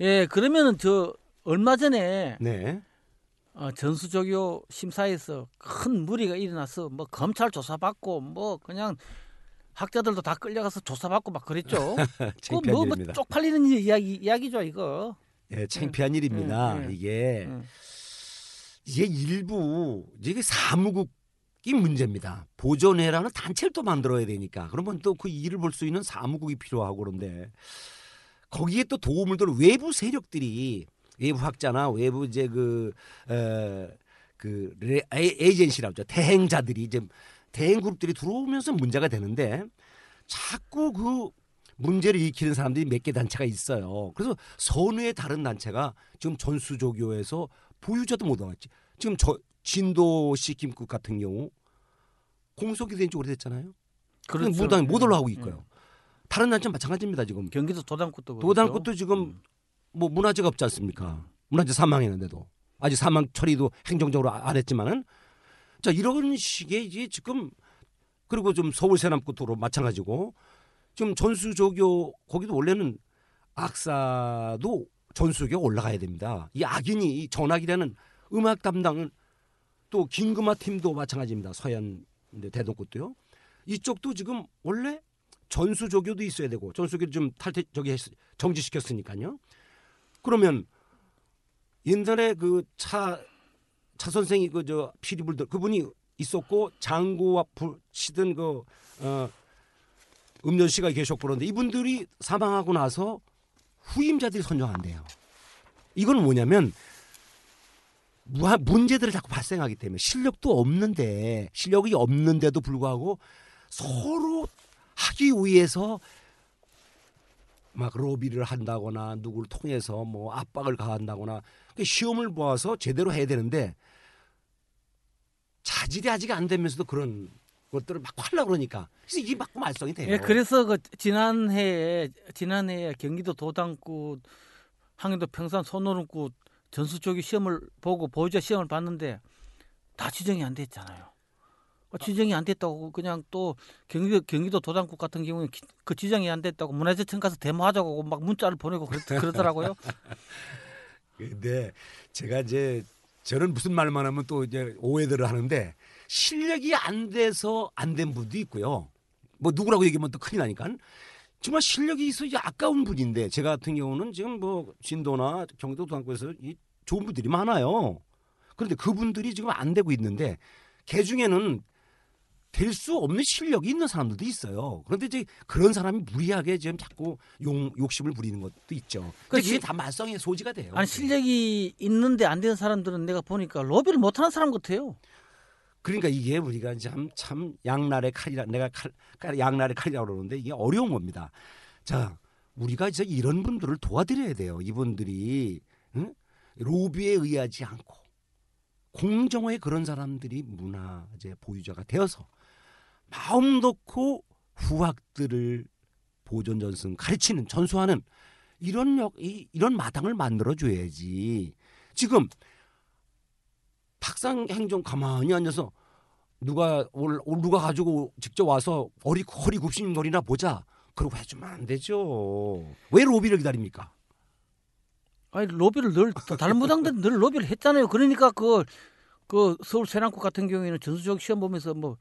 예, 그러면은 저 얼마 전에 네. 어, 전수조교 심사에서 큰 무리가 일어나서 뭐 검찰 조사받고 뭐 그냥 학자들도 다 끌려가서 조사받고 막 그랬죠. <laughs> 그뭐 뭐 일입니다. 쪽팔리는 이야기 이야기죠 이거. 예, 창피한 일입니다. 예, 예. 이게 예. 이게 일부 이게 사무국이 문제입니다. 보존회라는 단체를 또 만들어야 되니까 그러면 또 그 일을 볼 수 있는 사무국이 필요하고 그런데 거기에 또 도움을 줄 외부 세력들이 외부 학자나 외부 이제 그, 어, 그 레- 에- 에이전시라고 하죠. 대행자들이 이제 대행 그룹들이 들어오면서 문제가 되는데 자꾸 그 문제를 일으키는 사람들이 몇 개 단체가 있어요. 그래서 선의의 다른 단체가 지금 전수조교에서 보유자도 못 나왔지. 지금 저 진도 씨 김국 같은 경우 공석이 된 지 오래됐잖아요. 그렇죠. 못, 못 예. 올라가고 있고요. 다른 단체 마찬가지입니다 지금. 경기도 도당구도 그렇죠. 도당구도 지금 뭐 문화재가 없지 않습니까? 문화재 사망했는데도 아직 사망 처리도 행정적으로 아- 안 했지만은 자 이런 식의 이제 지금 그리고 좀 서울 세남구 도로 마찬가지고 지금 전수조교 거기도 원래는 악사도 전수조교 올라가야 됩니다. 이 악인이 이 전악이라는 음악 담당은 또 긴금아 팀도 마찬가지입니다. 서현 대동구도요. 이쪽도 지금 원래 전수조교도 있어야 되고 전수조교 좀 탈퇴 저기 했, 정지시켰으니까요. 그러면 옛날에 그 차 차 선생이 그 저 피리불 들 그분이 있었고 장고와 불 치던 그 어, 음료 씨가 계셨고 그런데 이분들이 사망하고 나서 후임자들이 선정한대요. 이건 뭐냐면 문제들을 자꾸 발생하기 때문에 실력도 없는데 실력이 없는데도 불구하고 서로 하기 위해서 막 로비를 한다거나 누구를 통해서 뭐 압박을 가한다거나 그 시험을 모아서 제대로 해야 되는데 자질이 아직 안 되면서도 그런 것들을 막 하려고 그러니까 그래서 이게 막 말썽이 돼요. 예, 그래서 그 지난해에 지난해에 경기도 도당구 항해도 평산 손오른구 전수조기 시험을 보고 보유자 시험을 봤는데 다 지정이 안 됐잖아요. 어, 지정이 안 됐다고 그냥 또 경기도 경기도 도당구 같은 경우는 기- 그 지정이 안 됐다고 문화재청 가서 데모하자고 막 문자를 보내고 그랬, 그러더라고요. <laughs> 근데 제가 이제 저는 무슨 말만 하면 또 이제 오해들을 하는데 실력이 안 돼서 안 된 분도 있고요. 뭐 누구라고 얘기하면 또 큰일 나니까 정말 실력이 있어 이제 아까운 분인데 제가 같은 경우는 지금 뭐 진도나 경기도 도당구에서 이 좋은 분들이 많아요. 그런데 그분들이 지금 안 되고 있는데 개 중에는 될 수 없는 실력이 있는 사람들도 있어요. 그런데 이제 그런 사람이 무리하게 지금 자꾸 용, 욕심을 부리는 것도 있죠. 그렇지. 그게 다 말썽의 소지가 돼요. 아니 실력이 있는데 안 되는 사람들은 내가 보니까 로비를 못하는 사람 같아요. 그러니까 이게 우리가 참, 참 양날의 칼이라 내가 칼, 칼- 양날의 칼이라고 그러는데 이게 어려운 겁니다. 자, 우리가 이제 이런 분들을 도와드려야 돼요. 이분들이 응? 로비에 의하지 않고 공정하게 그런 사람들이 문화재 보유자가 되어서 마음 놓고 후학들을 보존 전승 가르치는 전수하는 이런 역 이, 이런 마당을 만들어 줘야지. 지금 탁상 행정 가만히 앉아서 누가 올, 올 누가 가지고 직접 와서 어리 허리 굽신거리나 보자. 그러고 해주면 안 되죠. 왜 로비를 기다립니까? 아니 로비를 늘 다른 무당들은 늘 로비를 했잖아요. 그러니까 그, 그 서울 세랑국 같은 경우에는 전수적 시험 보면서 뭐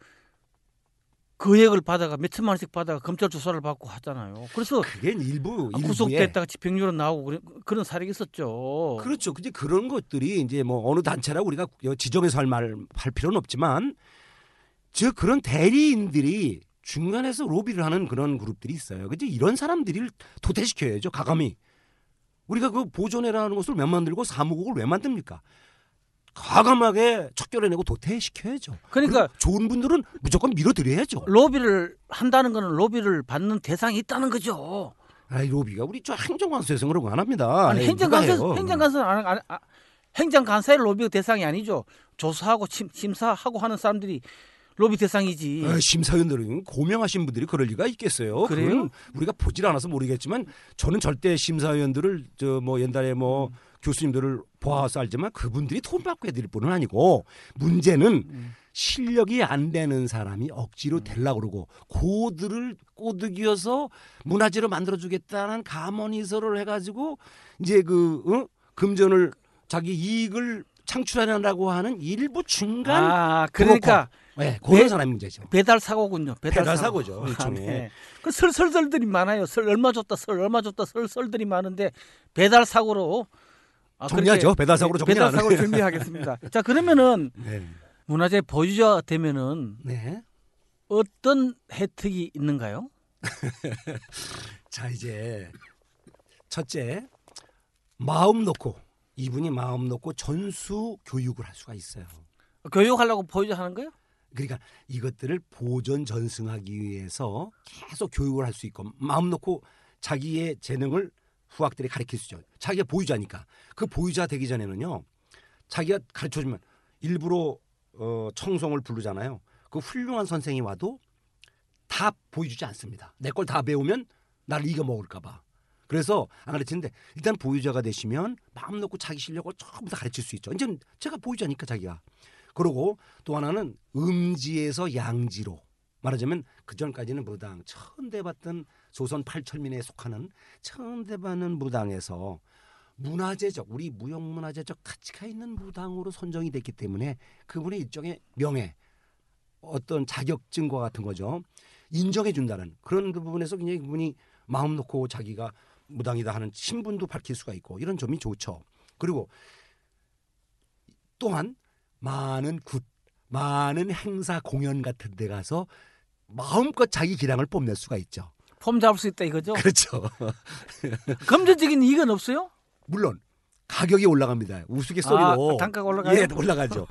거액을 받아가 몇 천만 원씩 받아가 검찰 조사를 받고 하잖아요. 그래서 그게 일부 일부에 구속됐다가 집행유예 나오고 그런, 그런 사례가 있었죠. 그렇죠. 근데 그런 것들이 이제 뭐 어느 단체라고 우리가 지정해서 할 말할 필요는 없지만 즉 그런 대리인들이 중간에서 로비를 하는 그런 그룹들이 있어요. 근데 이런 사람들을 도태시켜야죠. 가감히 우리가 그 보존회라는 것을 왜 만들고 사무국을 왜 만듭니까? 과감하게 척결해내고 도태시켜야죠. 그러니까 좋은 분들은 무조건 밀어드려야죠. 로비를 한다는 거는 로비를 받는 대상이 있다는 거죠. 아이 로비가 우리 저 행정관서에서 그런 거 안 합니다. 아니 해요? 행정간사 안, 안, 안 행정간사의 로비가 대상이 아니죠. 조사하고 심, 심사하고 하는 사람들이 로비 대상이지. 아, 심사위원들은 고명하신 분들이 그럴 리가 있겠어요. 그래요? 우리가 보질 않아서 모르겠지만 저는 절대 심사위원들을 저 뭐 옛날에 뭐 음. 교수님들을 보아서 알지만 그분들이 돈 받고 해드릴 분은 아니고 문제는 음. 실력이 안 되는 사람이 억지로 되려 그러고 고들을 꼬드기어서 문화재로 만들어주겠다는 감언이서를 해가지고 이제 그 어? 금전을 자기 이익을 창출하려고 하는 일부 중간 아 그러니까 네, 그런 배- 사람이 문제죠. 배달 사고군요. 배달, 배달 사고. 사고 죠, 아. 네. 그 설설설들이 많아요. 설 얼마 줬다, 설 얼마 줬다, 설설들이 많은데 배달 사고로 아, 정리하죠. 그렇게 배달 사고로 배달 정리하는. 사고로 <laughs> 정리하겠습니다. 자 그러면은 네. 문화재 보유자 되면은 네. 어떤 혜택이 있는가요? <laughs> 자 이제 첫째 마음 놓고 이분이 마음 놓고 전수 교육을 할 수가 있어요. 교육하려고 보유자 하는 거예요? 그러니까 이것들을 보존 전승하기 위해서 계속 교육을 할 수 있고 마음 놓고 자기의 재능을 후학들이 가르칠 수 있죠. 자기가 보유자니까 그 보유자 되기 전에는요. 자기가 가르쳐 주면 일부러 어, 청송을 부르잖아요. 그 훌륭한 선생이 와도 다 보여주지 않습니다. 내 걸 다 배우면 나를 이겨 먹을까봐. 그래서 안 가르치는데 일단 보유자가 되시면 마음 놓고 자기 실력을 전부 다 가르칠 수 있죠. 이제 제가 보유자니까 자기가. 그리고 또 하나는 음지에서 양지로 말하자면 그 전까지는 무당 처음 대봤던 조선 팔철민에 속하는 처음 대받는 무당에서 문화재적 우리 무형문화재적 가치가 있는 무당으로 선정이 됐기 때문에 그분의 일종의 명예 어떤 자격증과 같은 거죠. 인정해 준다는 그런 그 부분에서 굉장히 그분이 마음 놓고 자기가 무당이다 하는 신분도 밝힐 수가 있고 이런 점이 좋죠. 그리고 또한 많은 굿 많은 행사 공연 같은 데 가서 마음껏 자기 기량을 뽐낼 수가 있죠 폼 잡을 수 있다 이거죠? 그렇죠 <laughs> 금전적인 이익은 없어요? 물론 가격이 올라갑니다. 우스갯소리로 아, 단가가 올라가요? 예, 올라가죠.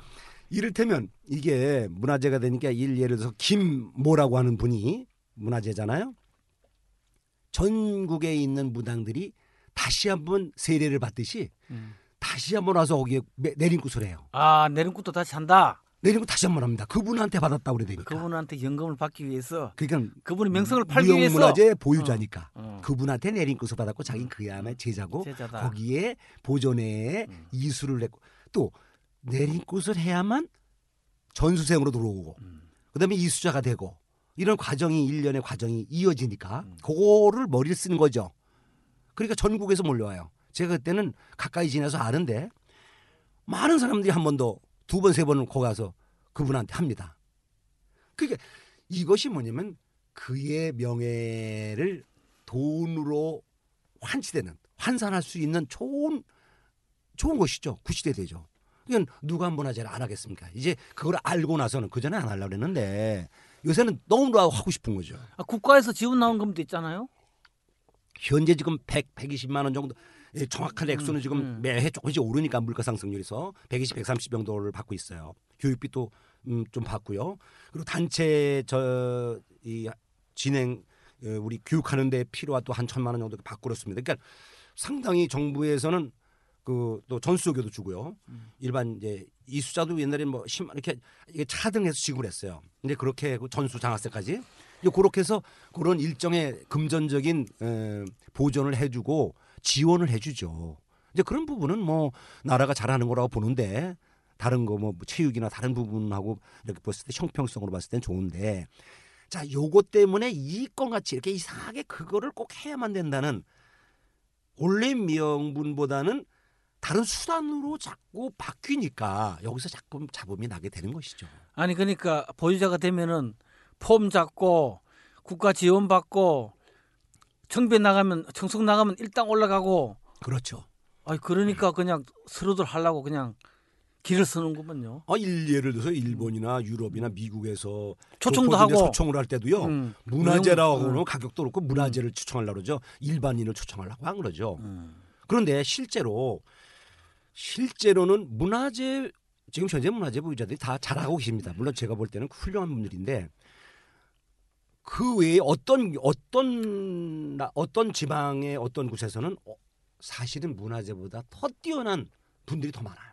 이를테면 이게 문화재가 되니까 일 예를 들어서 김모라고 하는 분이 문화재잖아요. 전국에 있는 무당들이 다시 한번 세례를 받듯이 음. 다시 한번 와서 거기에 매- 내림굿을 해요. 아 내림굿도 다시 한다. 내림굿 다시 한 번 합니다. 그분한테 받았다고 그래야 되니까. 그분한테 연금을 받기 위해서 그러니까 그분이 명성을 팔기 위해서 무형문화재 보유자니까 어. 그분한테 내림굿을 받았고 자기는 그 안에 제자고 제자다. 거기에 보존에 음. 이수를 했고 또 내림굿을 해야만 전수생으로 들어오고 음. 그다음에 이수자가 되고 이런 과정이 일련의 과정이 이어지니까 음. 그거를 머리를 쓰는 거죠. 그러니까 전국에서 몰려와요. 제가 그때는 가까이 지내서 아는데 많은 사람들이 한 번 더 두 번 세 번을 거기 가서 그분한테 합니다. 그러니까 이것이 뭐냐면 그의 명예를 돈으로 환치되는 환산할 수 있는 좋은 좋은 것이죠. 구시대 되죠. 이건 누가 문화재를 안 하겠습니까? 이제 그걸 알고 나서는 그 전에 안 하려고 그랬는데 요새는 너무나 하고 싶은 거죠. 아, 국가에서 지원 나온 금도 있잖아요. 현재 지금 100, 120만 원 정도 예, 정확한 액수는 음, 지금 음. 매해 조금씩 오르니까 물가 상승률에서 120, 130 정도를 받고 있어요. 교육비도 음, 좀 받고요. 그리고 단체 저 이 진행 어, 우리 교육하는 데 필요한 또 한 천만 원 정도 받고 그렇습니다. 그러니까 상당히 정부에서는 그또 전수조교도 주고요. 일반 이제 이수자도 옛날에 뭐 심, 이렇게 이게 차등해서 지급했어요. 근데 그렇게 그 전수 장학생까지 이제 그렇게 해서 그런 일정의 금전적인 에, 보전을 해주고 지원을 해주죠. 이제 그런 부분은 뭐 나라가 잘하는 거라고 보는데 다른 거 뭐 체육이나 다른 부분하고 이렇게 봤을 때 형평성으로 봤을 땐 좋은데 자 요거 때문에 이권 같이 이렇게 이상하게 그거를 꼭 해야만 된다는 원래 명분보다는 다른 수단으로 자꾸 바뀌니까 여기서 자꾸 잡음이 나게 되는 것이죠. 아니 그러니까 보유자가 되면은 폼 잡고 국가 지원 받고 청배 나가면 청소 나가면 일당 올라가고 그렇죠. 아니 그러니까 그냥 서로들 하려고 그냥 길을 쓰는구먼요. 아, 일, 예를 들어서 일본이나 유럽이나 미국에서 초청도 하고 초청을 할 때도요. 음, 문화재라고는 음. 가격도 그렇고 문화재를 추천하려고 그러죠. 일반인을 추천하려고 한 거죠. 음. 그런데 실제로 실제로는 문화재 지금 현재 문화재 보유자들이 다 잘하고 계십니다. 물론 제가 볼 때는 훌륭한 분들인데 그 외에 어떤 어떤 나- 어떤 지방의 어떤 곳에서는 어, 사실은 문화재보다 더 뛰어난 분들이 더 많아요.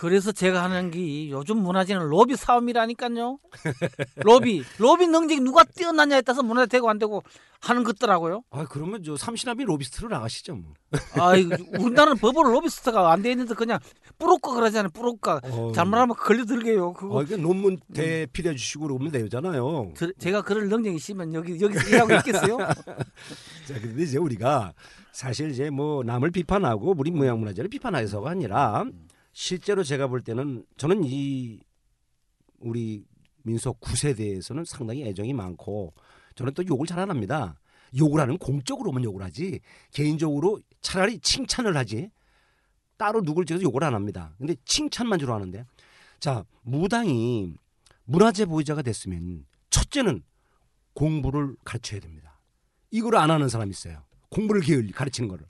그래서 제가 하는 게 요즘 문화재는 로비 싸움이라니까요. <laughs> 로비, 로비 능력이 누가 뛰어나냐에 따라서 문화재 되고 안 되고 하는 것더라고요. 아 그러면 저 삼신함이 로비스트로 나가시죠 뭐. 아, 우리나라는 법으로 로비스트가 안 돼 있는데 그냥 뿌로까 그러잖아요. 뿌로까 어. 잘못하면 걸려들게요. 그거 어, 이게 논문 대필해 주시고 그러면 되잖아요. 저- 제가 그럴 능력이 있으면 여기 여기서 일하고 있겠어요? <laughs> 자, 근데 이제 우리가 사실 이제 뭐 남을 비판하고 우리 무형 문화재를 비판해서가 아니라 실제로 제가 볼 때는 저는 이 우리 민속 9세대에서는 상당히 애정이 많고 저는 또 욕을 잘 안 합니다. 욕을 하는 공적으로만 욕을 하지 개인적으로 차라리 칭찬을 하지 따로 누굴 찍어서 욕을 안 합니다. 근데 칭찬만 주로 하는데 자 무당이 문화재 보유자가 됐으면 첫째는 공부를 가르쳐야 됩니다. 이걸 안 하는 사람이 있어요. 공부를 게을리 가르치는 거를.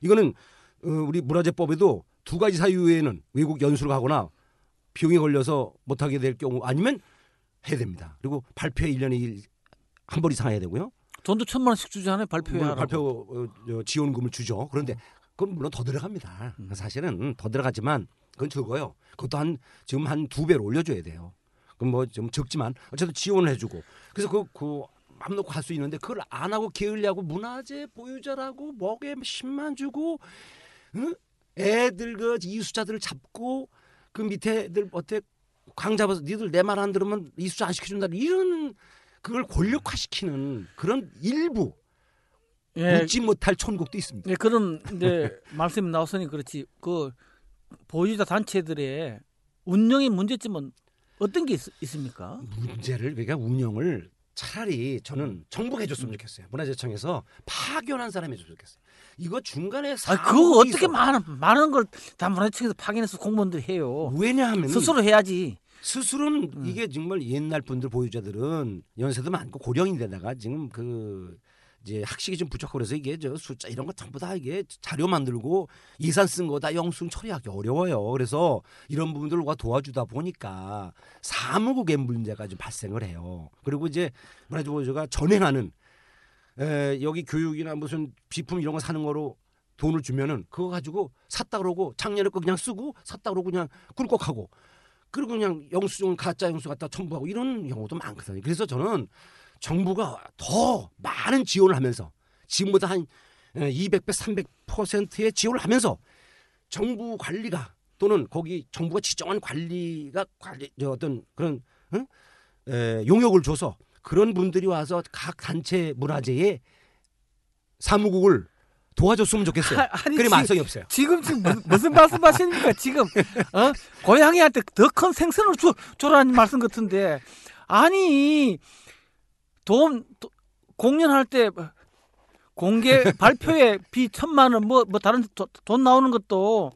이거는 어, 우리 문화재법에도 두 가지 사유에는 외국 연수를 가거나 비용이 걸려서 못하게 될 경우 아니면 해야 됩니다. 그리고 발표에 1년에 한 번 이상 해야 되고요. 돈도 천만 원씩 주잖아요. 하라고. 발표 어, 저 지원금을 주죠. 그런데 그건 물론 더 들어갑니다. 음. 사실은 더 들어가지만 그건 적어요. 그것도 한 지금 한 두 배로 올려줘야 돼요. 그럼 뭐 좀 적지만 어쨌든 지원을 해주고 그래서 그 그 맘 놓고 할 수 있는데 그걸 안 하고 게을리하고 문화재 보유자라고 먹에 10만 주고 응? 애들 그 이수자들을 잡고 그 밑에 애들 어떻게 광 잡아서 니들 내 말 안 들으면 이수자 안 시켜준다 이런 그걸 권력화시키는 그런 일부 예, 웃지 못할 천국도 있습니다. 예, 그런 이제 <laughs> 말씀이 나왔으니 그렇지. 그 보유자 단체들의 운영의 문제점은 어떤 게 있, 있습니까? 문제를 그러니까 운영을 차라리 저는 정부가 해줬으면 좋겠어요. 문화재청에서 파견한 사람이 해줬으면 좋겠어요. 이거 중간에 아, 그거 어떻게. 많은 많은 걸 다 문화청에서 파견해서 공무원들이 해요. 왜냐하면 스스로 해야지. 스스로는 음. 이게 정말 옛날 분들 보유자들은 연세도 많고 고령인데다가 지금 그 이제 학식이 좀 부족하고 그래서 이게 저 숫자 이런 거 전부 다 이게 자료 만들고 예산 쓴 거다 영수증 처리하기 어려워요. 그래서 이런 부분들과 도와주다 보니까 사무국의 문제가 좀 발생을 해요. 그리고 이제 문화재보유자가 전행하는 에, 여기 교육이나 무슨 비품 이런 거 사는 거로 돈을 주면은 그거 가지고 샀다 그러고 작년에 거 그냥 쓰고 샀다 그러고 그냥 꿀꺽하고 그리고 그냥 영수증 가짜 영수 갖다 첨부하고 이런 경우도 많거든요. 그래서 저는 정부가 더 많은 지원을 하면서 지금보다 한 200배, 300%의 지원을 하면서 정부 관리가 또는 거기 정부가 지정한 관리가 관리 저 어떤 그런 응? 에, 용역을 줘서 그런 분들이 와서 각 단체 문화재에 사무국을 도와줬으면 좋겠어요. 아, 그래 지- 말썽이 없어요. 지금 지금 무슨, 무슨 말씀하십니까? 지금 어? 고양이한테 더 큰 생선을 줘, 줘라는 말씀 같은데 아니 돈 도- 공연할 때 공개 발표에 <laughs> 비 천만 원 뭐 뭐 다른 도- 돈 나오는 것도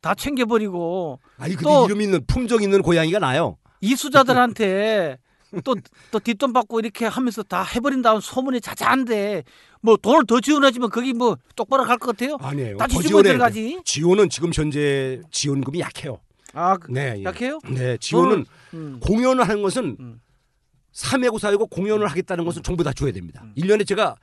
다 챙겨버리고 아니 근데 또- 이름 있는 품종 있는 고양이가 나요. 이수자들한테 또 또 뒷돈 받고 이렇게 하면서 다 해버린 다음 소문이 자자한데 뭐 돈을 더 지원하지만 거기 뭐 똑바로 갈 것 같아요? 아니에요. 다 지원해야 들어가지. 지원은 지금 현재 지원금이 약해요. 아 그- 네, 예. 약해요? 네, 지원은 음. 공연을 하는 것은 음. 삼회고사이고 공연을 하겠다는 것은 정부 다 줘야 됩니다. 일 1년에 제가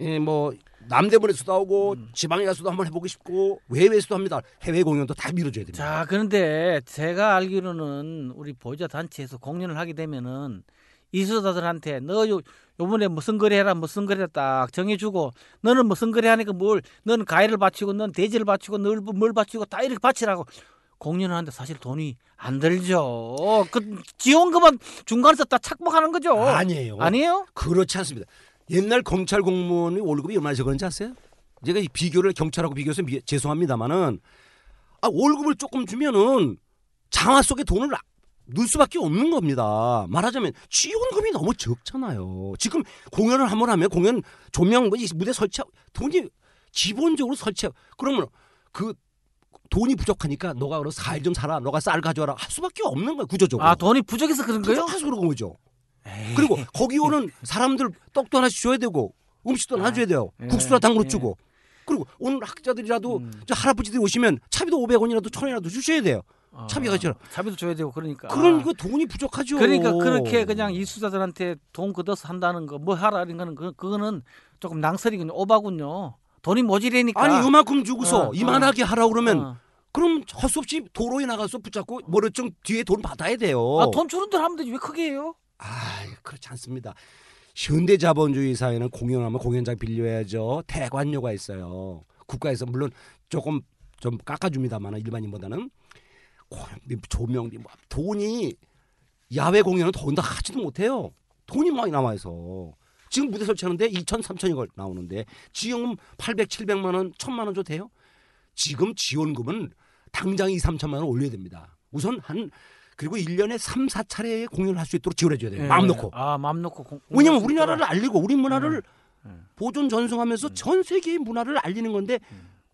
예, 뭐 남대문에서도 하고 음. 지방에 가서도 한번 해보고 싶고 외외에서도 합니다. 해외 공연도 다 밀어줘야 됩니다. 자 그런데 제가 알기로는 우리 보유자 단체에서 공연을 하게 되면은 이수자들한테 너 요, 요번에 무슨 거래 해라 무슨 거래 딱 정해주고 너는 무슨 거래 하니까 뭘 너는 가해를 바치고 넌 대지를 바치고 널 뭘 바치고 다 이렇게 바치라고 공연을 하는데 사실 돈이 안 들죠. 그 지원금은 중간에서 다 착복하는 거죠. 아니에요. 아니에요? 그렇지 않습니다. 옛날 경찰 공무원이 월급이 얼마나 적었는지 아세요? 제가 이 비교를 경찰하고 비교해서 미- 죄송합니다만은 아, 월급을 조금 주면은 장화 속에 돈을 아- 넣을 수밖에 없는 겁니다. 말하자면 지원금이 너무 적잖아요. 지금 공연을 한번 하면 공연 조명 뭐이 무대 설치하고 돈이 기본적으로 설치하고 그러면 그 돈이 부족하니까 너가 그럼 살좀 사라. 너가 쌀 가져와라. 할 수밖에 없는 거야 구조적으로. 아 돈이 부족해서 그런 거예요? 부족해서 그런 거죠. 그리고 거기 오는 <laughs> 사람들 떡도 하나씩 줘야 되고 음식도 하나 줘야 돼요. 예, 국수나 당으로 예. 주고. 그리고 오늘 학자들이라도 음. 저 할아버지들이 오시면 차비도 500원이라도 1000원이라도 주셔야 돼요. 차비가 있잖아. 차비도 줘야 되고 그러니까. 그런 거 돈이 부족하죠. 그러니까 그렇게 그냥 이수자들한테 돈 걷어서 한다는 거 뭐 하라 이런 거는 그, 그거는 조금 낭설이군요 오바군요 돈이 모자라니까 아니 이만큼 주고서 어, 이만하게 하라 그러면 어. 그럼 할수 없이 도로에 나가서 붙잡고 머리좀 뒤에 돈 받아야 돼요. 아, 돈 주는 대로 하면 되지 왜 크게 해요? 아, 그렇지 않습니다. 현대 자본주의 사회는 공연하면 공연장 빌려야죠. 대관료가 있어요. 국가에서 물론 조금 좀 깎아줍니다만 일반인보다는 조명비, 뭐 돈이 야외 공연은 더군다 하지도 못해요. 돈이 많이 나와서 지금 무대 설치하는데 2천, 3천이 걸 나오는데 지원금 800, 700만 원, 1000만 원 줘도 돼요? 지금 지원금은 당장 2, 3천만 원 올려야 됩니다. 우선 한 그리고 1년에 3, 4차례 공연을 할 수 있도록 지원해 줘야 돼요. 예. 마음 놓고. 아 마음 놓고 공, 왜냐면 우리나라를. 알리고 우리 문화를 예. 보존 전승하면서 전 세계의 문화를 알리는 건데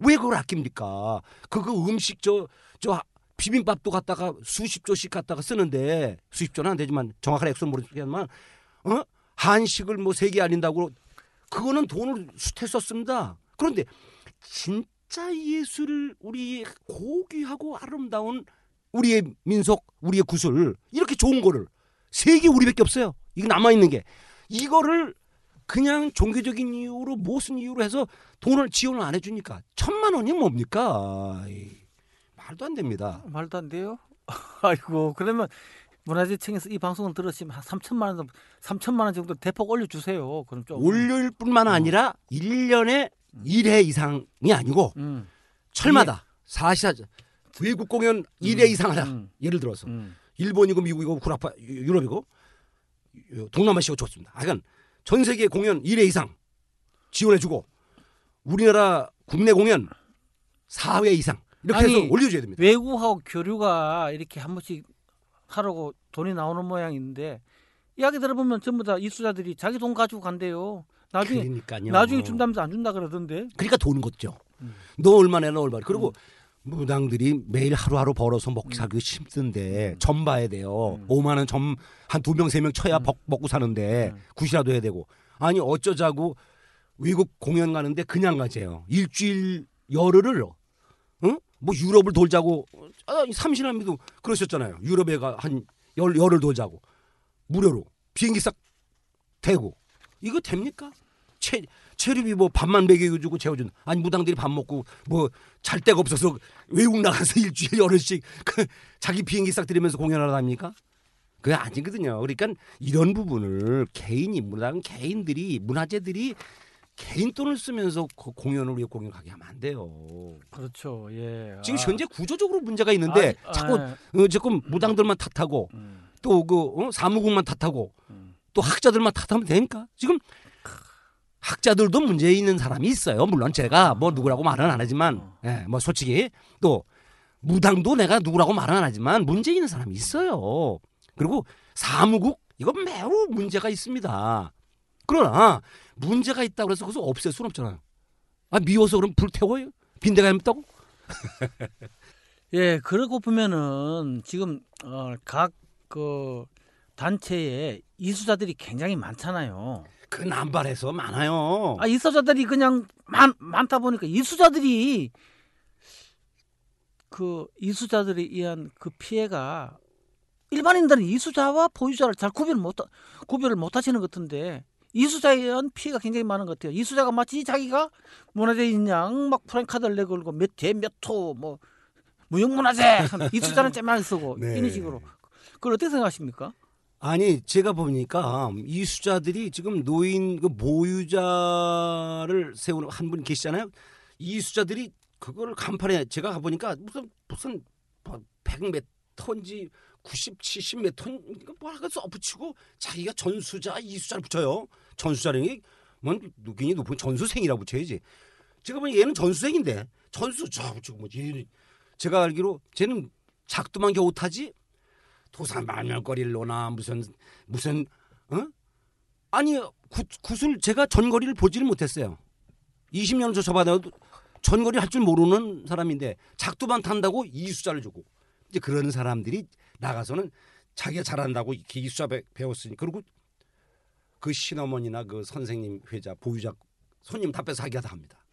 왜 그걸 아낍니까? 그거 음식 저 저 비빔밥도 갖다가 수십 조씩 갖다가 쓰는데 수십 조는 안 되지만 정확한 액수는 모르겠지만 어 한식을 뭐세개 알린다고 그거는 돈을 숱해 썼습니다. 그런데 진짜 예술을 우리 고귀하고 아름다운 우리의 민속, 우리의 구슬 이렇게 좋은 거를 세계 우리밖에 없어요. 이거 남아 있는 게 이거를 그냥 종교적인 이유로 무슨 이유로 해서 돈을 지원을 안 해주니까 천만 원이 뭡니까? 말도 안 됩니다. 말도 안 돼요? <laughs> 아이고 그러면 문화재청에서 이 방송을 들으시면 한 3천만 원 3천만 원 정도 대폭 올려주세요. 그럼 좀 올릴 뿐만 아니라 일년에 1회 이상이 아니고 음, 철마다 사시사 외국 공연 1회 이상 하자. 음. 예를 들어서 음. 일본이고 미국이고 구라파 유럽이고 동남아시아고 좋습니다. 하여간 전 세계 공연 1회 이상 지원해주고 우리나라 국내 공연 4회 이상 이렇게 아니, 해서 올려줘야 됩니다. 외국하고 교류가 이렇게 한 번씩 하라고 돈이 나오는 모양인데 이야기 들어보면 전부 다 이수자들이 자기 돈 가지고 간대요. 나중에 그러니까요. 나중에 준다면서 안 준다 그러던데. 그러니까 돈 걷죠. 음. 너 얼마 내나 얼마. 그리고 무당들이 매일 하루하루 벌어서 먹기 살기 힘든데 점 봐야 돼요. 음. 5만 원 점 한 두 명 세명 쳐야 음. 먹, 먹고 사는데 음. 굿이라도 해야 되고. 아니 어쩌자고 외국 공연 가는데 그냥 가재요. 일주일 열흘을 응? 뭐 유럽을 돌자고 아, 삼신함이도 그러셨잖아요. 유럽에 가한 열 열흘 돌자고 무료로 비행기 싹 대고 이거 됩니까? 체 체류비 뭐 밥만 먹여주고 재워준 아니 무당들이 밥 먹고 뭐 잘 데가 없어서 외국 나가서 <laughs> 일주일 열흘씩 그 자기 비행기 싹 들이면서 공연하러 다닙니까? 그게 아니거든요. 그러니까 이런 부분을 개인이 무당 개인들이 문화재들이 개인 돈을 쓰면서 그 공연을 위해 공연 가게 하면 안 돼요. 그렇죠. 예. 지금 아. 현재 구조적으로 문제가 있는데 아, 자꾸 아, 어, 조금 무당들만 탓하고 음, 또그 어? 사무국만 탓하고 음. 또 학자들만 탓하면 됩니까? 지금 학자들도 문제 있는 사람이 있어요. 물론 제가 뭐 누구라고 말은 안 하지만, 예, 뭐 솔직히 또 무당도 내가 누구라고 말은 안 하지만 문제 있는 사람이 있어요. 그리고 사무국 이건 매우 문제가 있습니다. 그러나 문제가 있다고 해서 그것을 없앨 수는 없잖아요. 아 미워서 그럼 불 태워요? 빈대가 있다고? <laughs> 예, 그러고 보면은 지금 어, 각그 단체에 이수자들이 굉장히 많잖아요. 그 남발해서 많아요. 아, 이수자들이 그냥 많, 많다 보니까 이수자들이 그 이수자들에 의한 그 피해가 일반인들은 이수자와 보유자를 잘 구별 못 구별을 못 하시는 것 같은데 이수자에 의한 피해가 굉장히 많은 것 같아요. 이수자가 마치 자기가 문화재인 양 막 프랭카드를 내걸고 몇제몇호 뭐 무형문화재 <laughs> 이수자는 째만 쓰고 네. 이런 식으로 그걸 어떻게 생각하십니까? 아니 제가 보니까 이 수자들이 지금 노인 그 보유자를 세우는 한 분 계시잖아요. 이 수자들이 그거를 간판에 제가 가보니까 무슨 무슨 뭐 백몇 톤지 90, 70몇 톤 이거 뭐 하나 써붙이고 자기가 전수자 이수자를 붙여요. 전수자령이 뭐 굉장히 높은 전수생이라고 붙여야지. 제가 보니 얘는 전수생인데 전수자 붙이고 뭐 얘는 제가 알기로 쟤는 작두만 겨우 타지 도산 말멸거리를 놓나 무슨 무슨 어? 아니 구, 굿을 제가 전거리를 보지를 못했어요. 20년을 쫓아봐도 전거리 할 줄 모르는 사람인데 작두만 탄다고 이수자를 주고 이제 그런 사람들이 나가서는 자기가 잘한다고 이렇게 이수자 배, 배웠으니 그리고 그 신어머니나 그 선생님 회자 보유자 손님 다 빼서 자기가 다 합니다.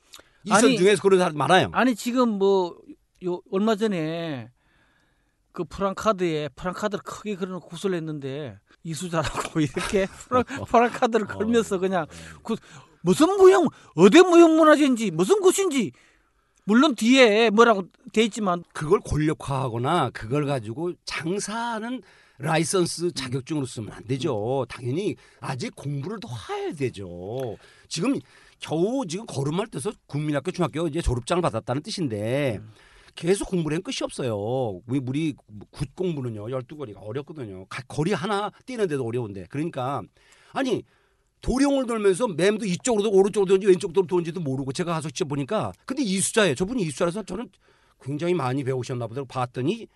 이선 중에서 그런 사람 많아요. 아니 지금 뭐 요 얼마 전에 그 프랑카드에 프랑카드를 크게 그려놓고 구슬 냈는데 이수자라고 <laughs> 이렇게 프랑, 프랑카드를 걸면서 그냥 그 무슨 무형 어디 무형 문화재인지 무슨 곳인지 물론 뒤에 뭐라고 돼 있지만 그걸 권력화하거나 그걸 가지고 장사하는 라이선스 자격증으로 쓰면 안 되죠. 당연히 아직 공부를 더 해야 되죠. 지금 겨우 지금 걸음마 떼서 국민학교 중학교 이제 졸업장을 받았다는 뜻인데 계속 공부를 한 끝이 없어요. 우리 우리 굿 공부는요. 12거리가 어렵거든요. 가- 거리 하나 뛰는데도 어려운데. 그러니까 아니 도령을 돌면서 맴도 이쪽으로도 오른쪽으로 도는지 왼쪽으로 도는지도 모르고 제가 가서 직접 보니까 근데 이수자예요. 저분이 이수자라서 저는 굉장히 많이 배우셨나 보다 봤더니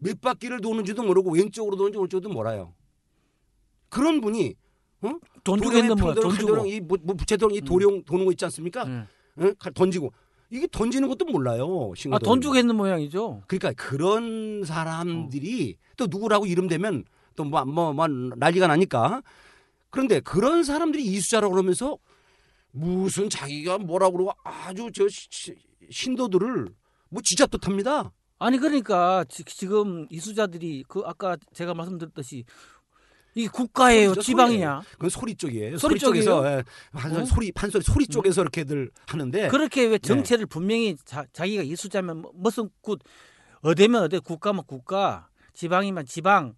몇 바퀴를 도는지도 모르고 왼쪽으로 도는지 오른쪽으로 몰라요. 그런 분이 어? 돈 도령의 주겠는 뭐야 돈 주고 칼도령, 이 뭐, 뭐 부채도령 이 도령 도는 거 있지 않습니까? 예. 어? 칼 던지고 이게 던지는 것도 몰라요. 아, 돈 주겠는 모양이죠. 그러니까 그런 사람들이 또 누구라고 이름 대면 또뭐뭐 뭐 난리가 나니까 그런데 그런 사람들이 이수자라고 그러면서 무슨 자기가 뭐라고 그러고 아주 저 시- 시- 신도들을 뭐 쥐 잡듯 합니다. 아니 그러니까 지, 금 이수자들이 그 아까 제가 말씀드렸듯이 이게 국가예요, 지방이야. 그건 소리 쪽이에요. 소리 소리, 쪽에서? 예, 판소리 어? 소리 판소리 소리 쪽에서 이렇게들 하는데 그렇게 왜 정체를 분명히 자, 자기가 이수자면 뭐- 무슨 굿 어디면 어디 국가면 국가 지방이면 지방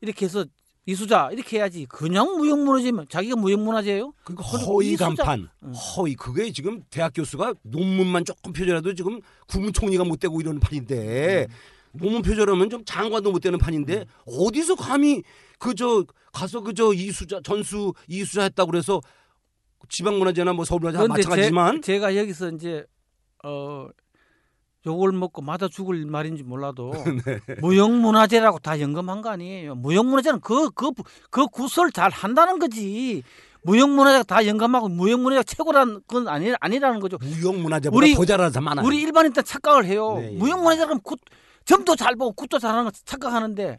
이렇게 해서 이수자 이렇게 해야지. 그냥 무형문화재면 자기가 무형문화재예요? 그러니까 허위 간판, 응. 허위. 그게 지금 대학 교수가 논문만 조금 표절해도 지금 국무총리가 못 되고 이러는 판인데 논문 표절하면 좀 장관도 못 되는 판인데 어디서 감히 그저 가서 그저 이수자 전수 이수자 했다고 그래서 지방문화재나 뭐 서울문화재 마찬가지지만 제, 가 여기서 이제 어 욕을 먹고 맞아 죽을 말인지 몰라도 <laughs> 네. 무형문화재라고 다 영검한 거 아니에요. 무형문화재는 그 그 그 구설 잘 한다는 거지. 무형문화재가 다 영검하고 무형문화재가 최고라는 건 아니 아니라는 거죠. 무형문화재보다 우리- 사람 많아요. 우리 일반인들 착각을 해요. 네, 예. 무형문화재 그럼 굿 점도 잘 보고 굿도 잘하는 거 착각하는데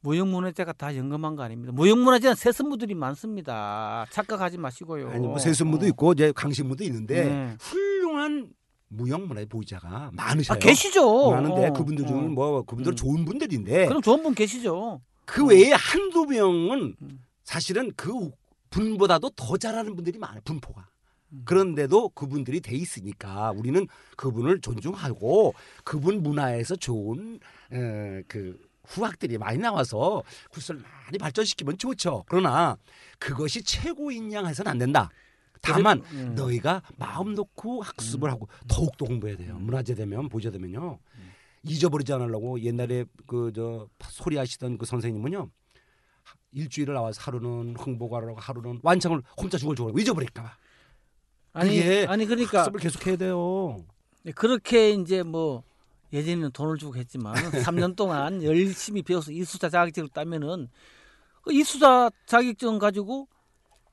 무형문화재가 다 영검한 거 아닙니다. 무형문화재는 세습무들이 많습니다. 착각하지 마시고요. 아니 뭐 세습무도 있고 이제 강신무도 있는데 네. 훌륭한 무형문화재 보유자가 많으셔요. 아, 계시죠. 많은데 어, 그분들 중은 어. 뭐 그분들은 음. 좋은 분들인데 그럼 좋은 분 계시죠. 그 외에 한두 명은 음. 사실은 그 분보다도 더 잘하는 분들이 많아요. 분포가. 음. 그런데도 그분들이 돼 있으니까 우리는 그분을 존중하고 그분 문화에서 좋은 에, 그 후학들이 많이 나와서 굿을 많이 발전시키면 좋죠. 그러나 그것이 최고인 양 해서는 안 된다. 다만 음. 너희가 마음 놓고 학습을 하고 더욱더 공부해야 돼요. 문화재 되면 보좌 되면요. 잊어버리지 않으려고 옛날에 그 저 소리 하시던 그 선생님은요. 일주일을 나와서 하루는 흥보가라고 하루는 완창을 혼자 죽을 죽을 잊어버릴까 봐. 아니 아니 그러니까 학습을 계속해야 돼요. 그렇게 이제 뭐 예전에는 돈을 주고 했지만 <laughs> 3년 동안 열심히 배워서 이수자 자격증을 따면은 그 이수자 자격증 가지고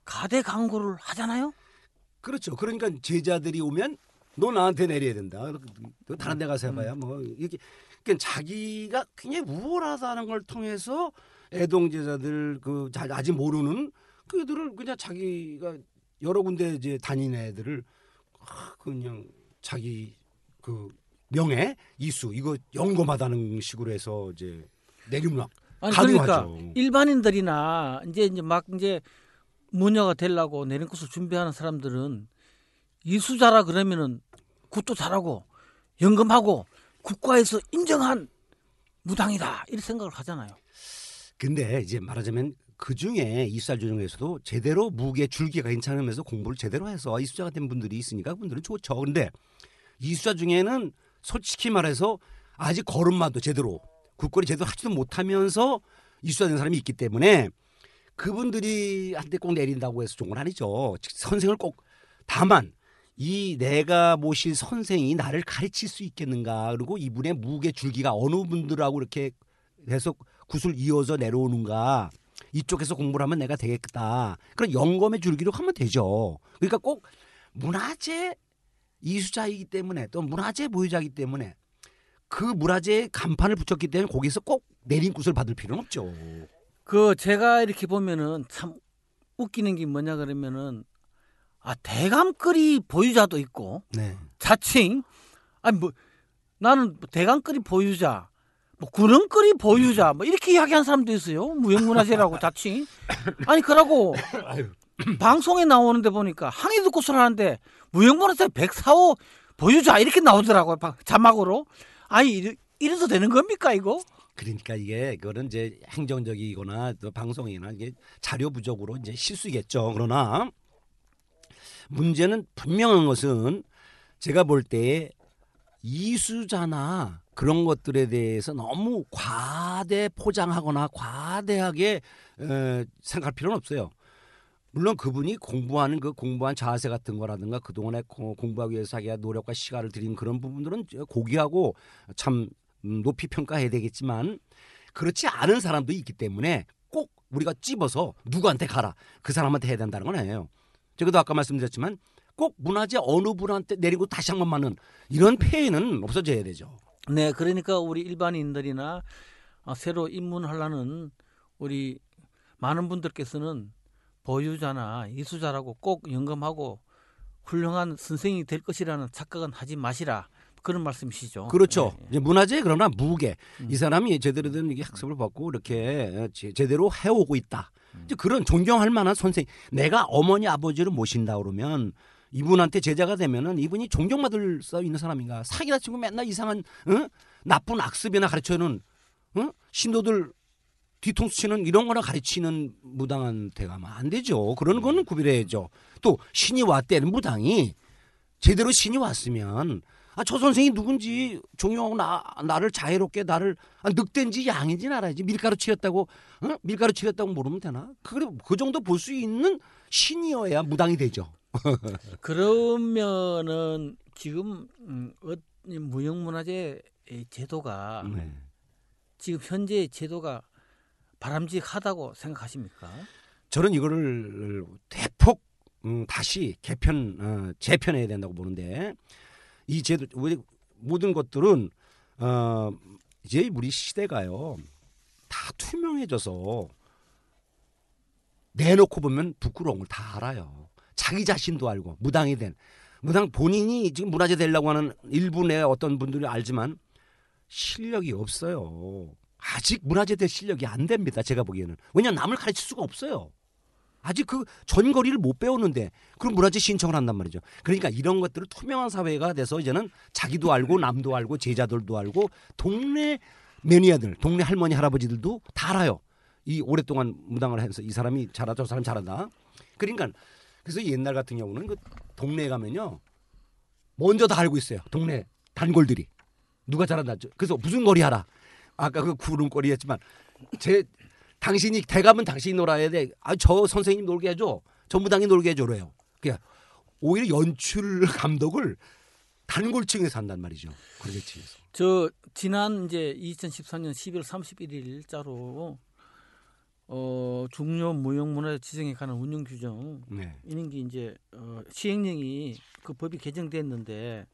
가대 광고를 하잖아요. 그렇죠. 그러니까 제자들이 오면 너 나한테 내려야 된다. 너 다른 데 가서 해봐야 뭐 이렇게 그러니까 자기가 굉장히 우월하다는 걸 통해서 애동 제자들 그 자- 아직 모르는 그 애들을 그냥 자기가 여러 군데 이제 다니는 애들을 아, 그냥 자기 그 명예 이수 이거 영검하다는 식으로 해서 이제 내리문학 아니 가능하죠. 그러니까 일반인들이나 이제 이제 막 이제 무녀가 되려고 내린코스 준비하는 사람들은 이수자라 그러면은 굿도 잘하고 연금하고 국가에서 인정한 무당이다 이렇게 생각을 하잖아요. 근데 이제 말하자면 그 중에 이수자 중에서도 제대로 무게 줄기가 괜찮으면서 공부를 제대로 해서 이수자가 된 분들이 있으니까 그분들은 좋죠. 근데 이수자 중에는 솔직히 말해서 아직 걸음마도 제대로 국거리 제대로 하지도 못하면서 이수자 된 사람이 있기 때문에 그분들이 한테 꼭 내린다고 해서 좋은 건 아니죠. 즉, 선생을 꼭 다만 이 내가 모실 선생이 나를 가르칠 수 있겠는가? 그리고 이분의 무게 줄기가 어느 분들하고 이렇게 해서 구슬 이어서 내려오는가? 이쪽에서 공부를 하면 내가 되겠다. 그런 영검의 줄기로 하면 되죠. 그러니까 꼭 문화재 이수자이기 때문에 또 문화재 보유자이기 때문에 그 문화재에 간판을 붙였기 때문에 거기서 꼭 내린 구슬 받을 필요는 없죠 그 제가 이렇게 보면은 참 웃기는 게 뭐냐 그러면은 아 대감거리 보유자도 있고 네. 자칭 아니 뭐 나는 대감거리 보유자 뭐 구렁거리 보유자 뭐 이렇게 이야기하는 사람도 있어요. 무형문화재라고 자칭. 아니 그러고 방송에 나오는데 보니까 항해 듣고 하는데 무형문화재 104호 보유자 이렇게 나오더라고요 방- 자막으로. 아니 이래, 이래도 되는 겁니까 이거 그러니까 이게 그거는 이제 행정적이거나 또 방송이나 이게 자료 부족으로 이제 실수겠죠. 그러나 문제는 분명한 것은 제가 볼때 이수자나 그런 것들에 대해서 너무 과대 포장하거나 과대하게 에, 생각할 필요는 없어요. 물론 그분이 공부하는 그 공부한 자세 같은 거라든가 그동안에 고- 공부하기 위해서 자기가 노력과 시간을 들인 그런 부분들은 고귀하고 참 음, 높이 평가해야 되겠지만 그렇지 않은 사람도 있기 때문에 꼭 우리가 찝어서 누구한테 가라 그 사람한테 해야 된다는 건 아니에요. 제가도 아까 말씀드렸지만 꼭 문화재 어느 분한테 내리고 다시 한번 맞는 이런 폐해는 없어져야 되죠. 네, 그러니까 우리 일반인들이나 어, 새로 입문하려는 우리 많은 분들께서는 보유자나 이수자라고 꼭 연금하고 훌륭한 선생이 될 것이라는 착각은 하지 마시라 그런 말씀이시죠. 그렇죠. 네, 이제 문화재 그러나 무게 음. 이 사람이 제대로 된 이게 학습을 받고 이렇게 제- 제대로 해오고 있다. 음. 이제 그런 존경할 만한 선생. 내가 어머니 아버지를 모신다 그러면 이분한테 제자가 되면은 이분이 존경받을 수 있는 사람인가? 사기다 치고 맨날 이상한 어? 나쁜 악습이나 가르쳐는 어? 신도들 뒤통수 치는 이런 거나 가르치는 무당한테 가면 안 되죠. 그런 거는 구별해야죠. 또 신이 왔대는 무당이 제대로 신이 왔으면 아, 저 선생이 누군지 종용하고 나, 나를 자애롭게 나를 아, 늑대인지 양인지 알아야지 밀가루 치렸다고 어? 밀가루 치렸다고 모르면 되나? 그, 그 정도 볼 수 있는 신이어야 무당이 되죠. <laughs> 그러면은 지금 음, 어, 이 무형문화재 제도가 네. 지금 현재 제도가 바람직하다고 생각하십니까? 저는 이거를 대폭 음, 다시 개편 어, 재편해야 된다고 보는데 이 제도 모든 것들은 어, 이제 우리 시대가요 다 투명해져서 내놓고 보면 부끄러운 걸 다 알아요. 자기 자신도 알고 무당이 된 무당 본인이 지금 문화재 되려고 하는 일부의 어떤 분들이 알지만 실력이 없어요. 아직 문화재 될 실력이 안 됩니다. 제가 보기에는 왜냐 남을 가르칠 수가 없어요. 아직 그 전거리를 못 배웠는데 그럼 문화재 신청을 한단 말이죠. 그러니까 이런 것들을 투명한 사회가 돼서 이제는 자기도 알고 남도 알고 제자들도 알고 동네 매니아들, 동네 할머니 할아버지들도 다 알아요. 이 오랫동안 무당을 해서 이 사람이 잘하다 저 사람 잘한다. 그러니까 그래서 옛날 같은 경우는 그 동네에 가면요 먼저 다 알고 있어요. 동네 단골들이 누가 잘한다. 저- 그래서 무슨 거리 하라. 아까 그 구름거리였지만 제 당신이 대가면 당신이 놀아야 돼. 아 저 선생님 놀게 해줘. 저 무당이 놀게 해줘래요. 그냥 오히려 연출 <laughs> 감독을 단골층에서 한단 말이죠. 그러겠지에서. 저 지난 이제 2014년 12월 31일자로 어 중요 무형문화 지정에 관한 운영 규정 네. 이런 게 이제 어, 시행령이 그 법이 개정됐는데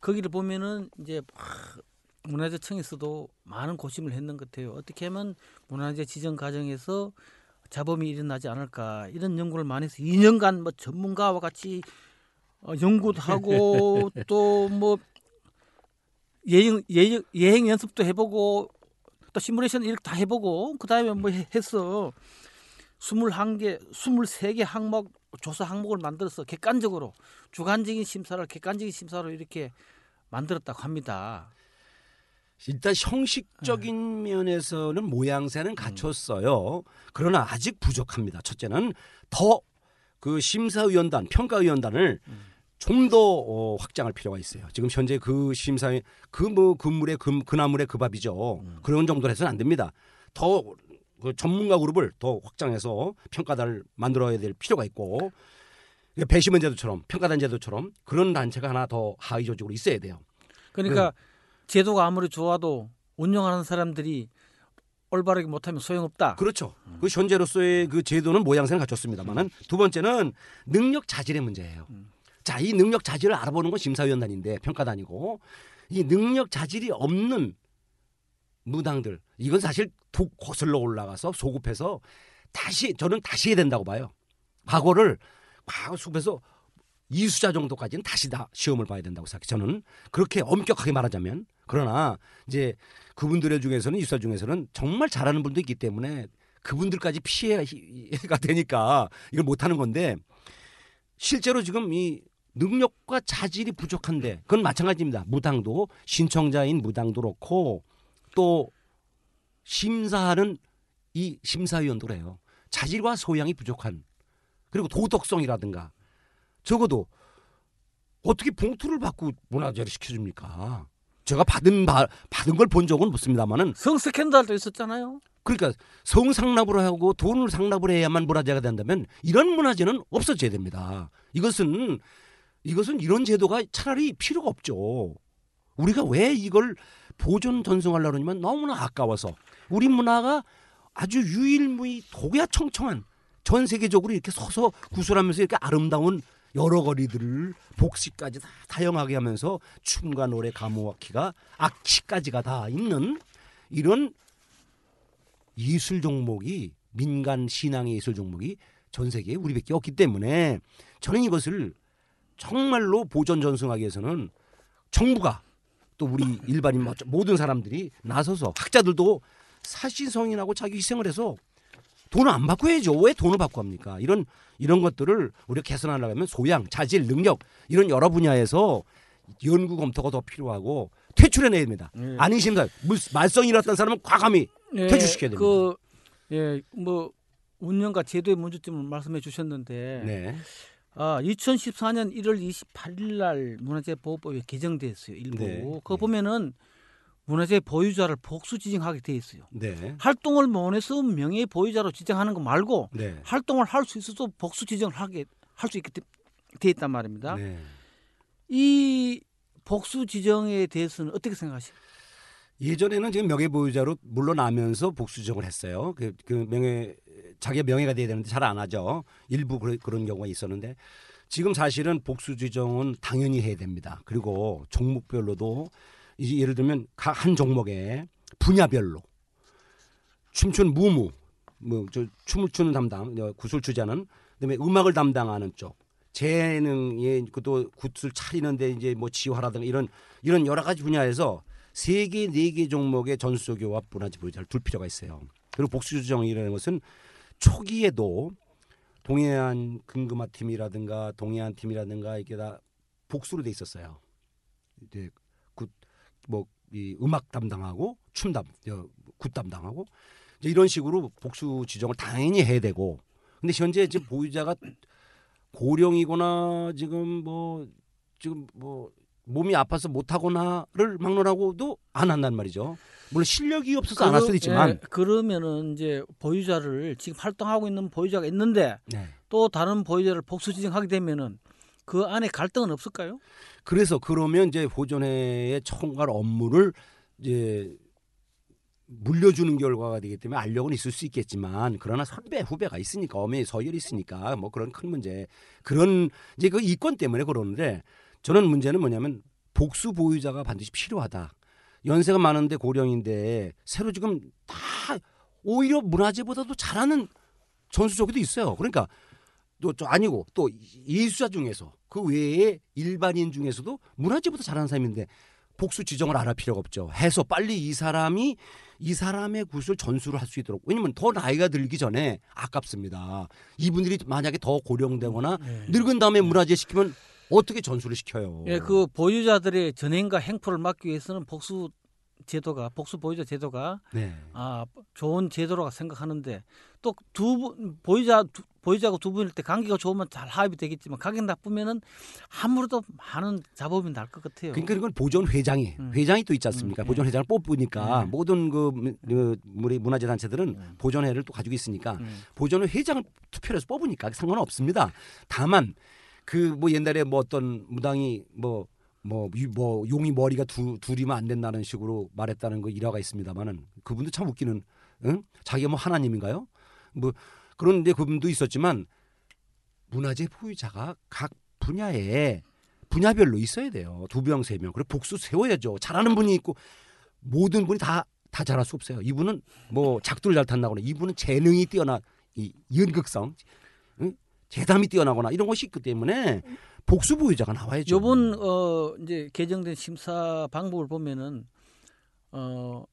거기를 보면은 이제 아, 문화재청에서도 많은 고심을 했는 것 같아요. 어떻게 하면 문화재 지정 과정에서 자범이 일어나지 않을까 이런 연구를 많이 해서 2년간 뭐 전문가와 같이 어, 연구도 <laughs> 하고 또 뭐 예행, 예행 예행 연습도 해보고 또 시뮬레이션 이렇게 다 해보고 그 다음에 뭐 해- 했어 21개 23개 항목 조사 항목을 만들어서 객관적으로 주관적인 심사를 객관적인 심사로 이렇게 만들었다고 합니다. 일단 형식적인 면에서는 모양새는 갖췄어요. 그러나 아직 부족합니다. 첫째는 더 그 심사위원단, 평가위원단을 좀더 어, 확장할 필요가 있어요. 지금 현재 그 심사위 그뭐 금물의 금 그나물의 그 밥이죠. 그런 정도로 해서는 안 됩니다. 더 그 전문가 그룹을 더 확장해서 평가단을 만들어야 될 필요가 있고 배심원 제도처럼 평가단 제도처럼 그런 단체가 하나 더 하위 조직으로 있어야 돼요. 그러니까 제도가 아무리 좋아도 운영하는 사람들이 올바르게 못하면 소용없다. 그렇죠. 그 현재로서의 그 제도는 모양새는 갖췄습니다만은 두 번째는 능력 자질의 문제예요. 자, 이 능력 자질을 알아보는 건 심사위원단인데 평가단이고 이 능력 자질이 없는 무당들 이건 사실 독 거슬러 올라가서 소급해서 다시 저는 다시 해야 된다고 봐요. 과거를 과거 숲에서 이수자 정도까지는 다시 다 시험을 봐야 된다고 생각해. 저는 그렇게 엄격하게 말하자면 그러나 이제 그분들 중에서는 이수자 중에서는 정말 잘하는 분도 있기 때문에 그분들까지 피해가 되니까 이걸 못하는 건데 실제로 지금 이 능력과 자질이 부족한데 그건 마찬가지입니다. 무당도 신청자인 무당도 그렇고 또 심사하는 이 심사위원도 그래요. 자질과 소양이 부족한 그리고 도덕성이라든가 적어도 어떻게 봉투를 받고 문화재를 시켜줍니까? 제가 받은 바, 받은 걸 본 적은 없습니다만은 성 스캔들도 있었잖아요. 그러니까 성 상납을 하고 돈을 상납을 해야만 문화재가 된다면 이런 문화재는 없어져야 됩니다. 이것은 이것은 이런 제도가 차라리 필요가 없죠. 우리가 왜 이걸 보존 전승하려고 하냐면 너무나 아까워서 우리 문화가 아주 유일무이 독야 청청한 전 세계적으로 이렇게 서서 구슬하면서 이렇게 아름다운 여러 거리들을 복식까지 다 다양하게 하면서 춤과 노래 가무악기가 악기까지가 다 있는 이런 예술 종목이 민간 신앙의 예술 종목이 전 세계에 우리밖에 없기 때문에 저는 이것을 정말로 보존 전승하기 위해서는 정부가 또 우리 일반인 모든 사람들이 나서서 학자들도 사실성인하고 자기 희생을 해서 돈을 안 받고 해야죠. 왜 돈을 받고 합니까? 이런 이런 것들을 우리가 개선하려고 하면 소양, 자질, 능력 이런 여러 분야에서 연구 검토가 더 필요하고 퇴출해내야 됩니다. 예. 아닌 심사, 물- 말썽이 일었던 사람은 과감히 예, 퇴출시켜야 됩니다. 그, 예, 뭐 운영과 제도의 문제점을 말씀해 주셨는데 네. 아, 2014년 1월 28일 날 문화재 보호법이 개정됐어요. 일부. 네. 그거 네. 보면은 문화재 보유자를 복수 지정하게 돼 있어요. 네. 활동을 못해서 명예 보유자로 지정하는 거 말고 네. 활동을 할 수 있어도 복수 지정을 하게 할 수 있게 돼, 돼 있단 말입니다. 네. 이 복수 지정에 대해서는 어떻게 생각하세요? 예전에는 지금 명예 보유자로 물러나면서 복수정을 했어요. 그, 그 명예 자기의 명예가 돼야 되는데 잘 안 하죠. 일부 그런, 그런 경우가 있었는데 지금 사실은 복수 지정은 당연히 해야 됩니다. 그리고 종목별로도 이제 예를 들면 각 한 종목에 분야별로 춤춘 무무 뭐 저 춤을 추는 담당 어, 구슬 추자는 그다음에 음악을 담당하는 쪽 재능에 그또 굿을 차리는데 이제 뭐 지화라든가 이런 이런 여러 가지 분야에서 세 개, 네 개 종목의 전수조교와 문화재 보유자를 둘 필요가 있어요. 그리고 복수조정이라는 것은 초기에도 동해안 금금화 팀이라든가 동해안 팀이라든가 이게 다 복수로 돼 있었어요. 이제 굿 뭐 이 음악 담당하고 춤 담, 어, 굿 담당하고 이제 이런 식으로 복수 지정을 당연히 해야 되고 근데 현재 지금 보유자가 고령이거나 지금 뭐 지금 뭐 몸이 아파서 못하거나를 막론하고도 안 한단 말이죠. 물론 실력이 없어서 안 할 수도 있지만 예, 그러면은 이제 보유자를 지금 활동하고 있는 보유자가 있는데 네. 또 다른 보유자를 복수 지정하게 되면은 그 안에 갈등은 없을까요? 그래서 그러면 이제 보존회의 총괄 업무를 이제 물려주는 결과가 되기 때문에 알력은 있을 수 있겠지만 그러나 선배 후배가 있으니까 어머니 서열이 있으니까 뭐 그런 큰 문제 그런 이제 그 이권 때문에 그러는데 저는 문제는 뭐냐면 복수 보유자가 반드시 필요하다. 연세가 많은데 고령인데 새로 지금 다 오히려 문화재보다도 잘하는 전수조기도 있어요. 그러니까 또저 아니고 또 예수자 중에서 그 외에 일반인 중에서도 문화재보다 잘하는 사람인데 복수 지정을 안할 필요가 없죠. 해서 빨리 이 사람이 이 사람의 굿을 전수를 할 수 있도록 왜냐면 더 나이가 들기 전에 아깝습니다. 이분들이 만약에 더 고령되거나 네. 늙은 다음에 문화재 시키면 어떻게 전수를 시켜요? 예, 그 보유자들의 전행과 행포를 막기 위해서는 복수 제도가 복수 보유자 제도가 네. 아 좋은 제도라고 생각하는데 또두분 보유자 두, 보유자가 두 분일 때 관계가 좋으면 잘 합의 되겠지만 관계가 나쁘면은 아무래도 많은 잡음이 날 것 같아요. 그러니까 이건 보존 회장이 음. 회장이 또 있지 않습니까? 음, 보존 회장을 뽑으니까 음. 모든 그 무- 그 우리 문화재 단체들은 음. 보존회를 또 가지고 있으니까 음. 보존회 회장을 투표를 해서 뽑으니까 상관은 없습니다. 다만 그 뭐 옛날에 뭐 어떤 무당이 뭐 뭐, 이- 뭐 용이 머리가 두, 둘이면 안 된다는 식으로 말했다는 거 일화가 있습니다만은 그분도 참 웃기는 응? 자기가 뭐 하나님인가요? 뭐 그런데 그분도 있었지만 문화재 보유자가 각 분야에 분야별로 있어야 돼요. 두 명, 세 명. 그리고 복수 세워야죠. 잘하는 분이 있고 모든 분이 다, 다 잘할 수 없어요. 이분은 뭐 작두를 잘 탄다거나 이분은 재능이 뛰어나 이 연극성, 응? 재담이 뛰어나거나 이런 것이 있기 때문에 복수 보유자가 나와야죠. 요번 어 이제 개정된 심사 방법을 보면은 어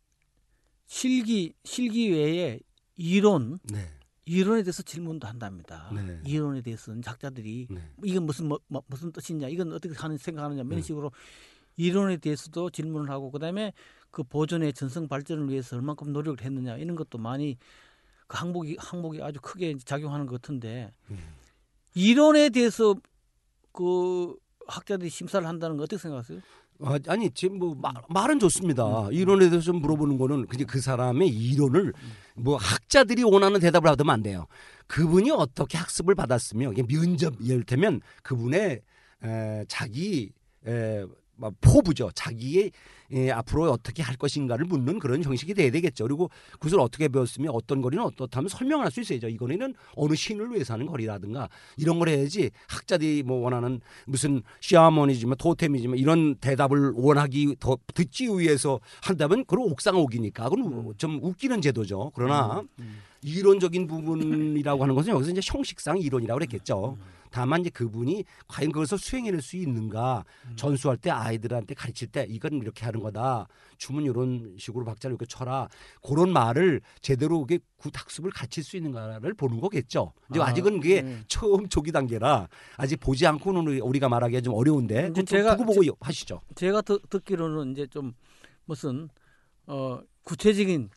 실기 실기 외에 이론 네. 이론에 대해서 질문도 한답니다. 네. 이론에 대해서는 작자들이 네. 이건 무슨 뭐, 뭐- 무슨 뜻이냐, 이건 어떻게 하는 생각하느냐 이런 네. 식으로 이론에 대해서도 질문을 하고 그다음에 그 보존의 전성 발전을 위해서 얼만큼 노력을 했느냐 이런 것도 많이 그 항목이 항목이 아주 크게 작용하는 것 같은데 음. 이론에 대해서 그 학자들이 심사를 한다는 거 어떻게 생각하세요? 아, 아니 지금 뭐 마- 말은 좋습니다. 이론에 대해서 물어보는 거는 그냥 그 사람의 이론을 뭐 학자들이 원하는 대답을 하면 안 돼요. 그분이 어떻게 학습을 받았으며 면접 이를테면 그분의 에, 자기 에, 뭐 포부죠. 자기의 에, 앞으로 어떻게 할 것인가를 묻는 그런 형식이 돼야 되겠죠. 그리고 그것을 어떻게 배웠으며 어떤 거리는 어떻다면 설명을 할수 있어야죠. 이거는 어느 신을 위해서 하는 거리라든가 이런 걸 해야지 학자들이 뭐 원하는 무슨 샤머니즘이지만 토테미즘이지만 이런 대답을 원하기 더 듣기 위해서 한다면 그건 옥상옥이니까 그건 좀 웃기는 제도죠. 그러나 이론적인 부분이라고 하는 것은 여기서 이제 형식상 이론이라고 그랬겠죠. 다만 이제 그분이 과연 그것을 수행해낼 수 있는가 전수할 때 아이들한테 가르칠 때 이건 이렇게 하는 거다 춤은 이런 식으로 박자를 이렇게 쳐라 그런 말을 제대로 이게 굿 학습을 가르칠 수 있는가를 보는 거겠죠. 이제 아, 아직은 그게 네. 처음 초기 단계라 아직 보지 않고는 우리- 우리가 말하기가 좀 어려운데 그건 제가- 보고 보고 하시죠. 제가 듣, 듣기로는 이제 좀 무슨 어 구체적인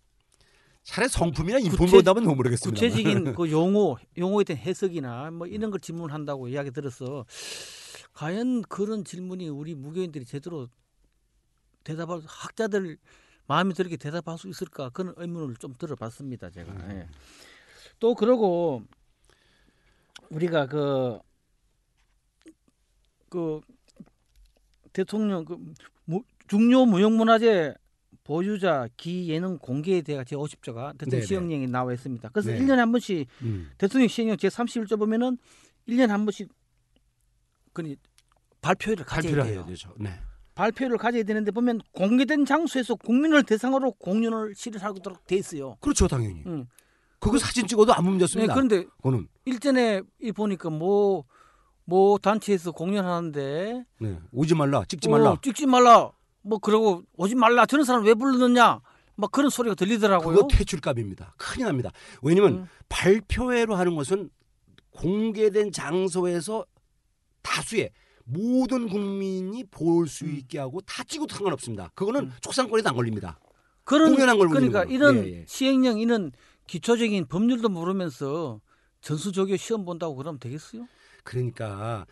차라리 성품이나 구체- 인품보다는 너무 모르겠습니다. 구체적인 <laughs> 그 용어 용어에 대한 해석이나 뭐 이런 걸 질문한다고 이야기 들어서 과연 그런 질문이 우리 무교인들이 제대로 대답할 학자들 마음에 들게 대답할 수 있을까 그런 의문을 좀 들어봤습니다 제가 예. 또 그러고 우리가 그그 대통령 그 무- 중요 무형문화재 보유자 기예능 공개에 대해 제 50조가 대통령 네네. 시행령에 나와 있습니다. 그래서 네. 일 1년에 한 번씩 음. 대통령 시행령 제 31조 보면은 1년에 한 번씩 그 발표회를 가져야 발표를 돼요. 네. 발표를 가져야 되는데 보면 공개된 장소에서 국민을 대상으로 공연을 실시하도록 돼 있어요. 그렇죠, 당연히. 응. 그거 사진 찍어도 아무 문제 네, 없습니다. 그런데 그거는 일전에 이 보니까 뭐, 뭐 단체에서 공연하는데 네. 오지 말라, 찍지 말라. 어, 찍지 말라. 뭐 그러고 오지 말라. 저런 사람 왜 불렀느냐? 막 그런 소리가 들리더라고요. 그거 퇴출감입니다. 큰일 납니다. 왜냐면 음. 발표회로 하는 것은 공개된 장소에서 다수의 모든 국민이 볼수 음. 있게 하고 다 찍어도 상관없습니다. 그거는 음. 촉상권에도 안 걸립니다. 그런 공연한 걸 그러니까 이런. 예, 예. 시행령 이런 기초적인 법률도 모르면서 전수조교 시험 본다고 그러면 되겠어요? 그러니까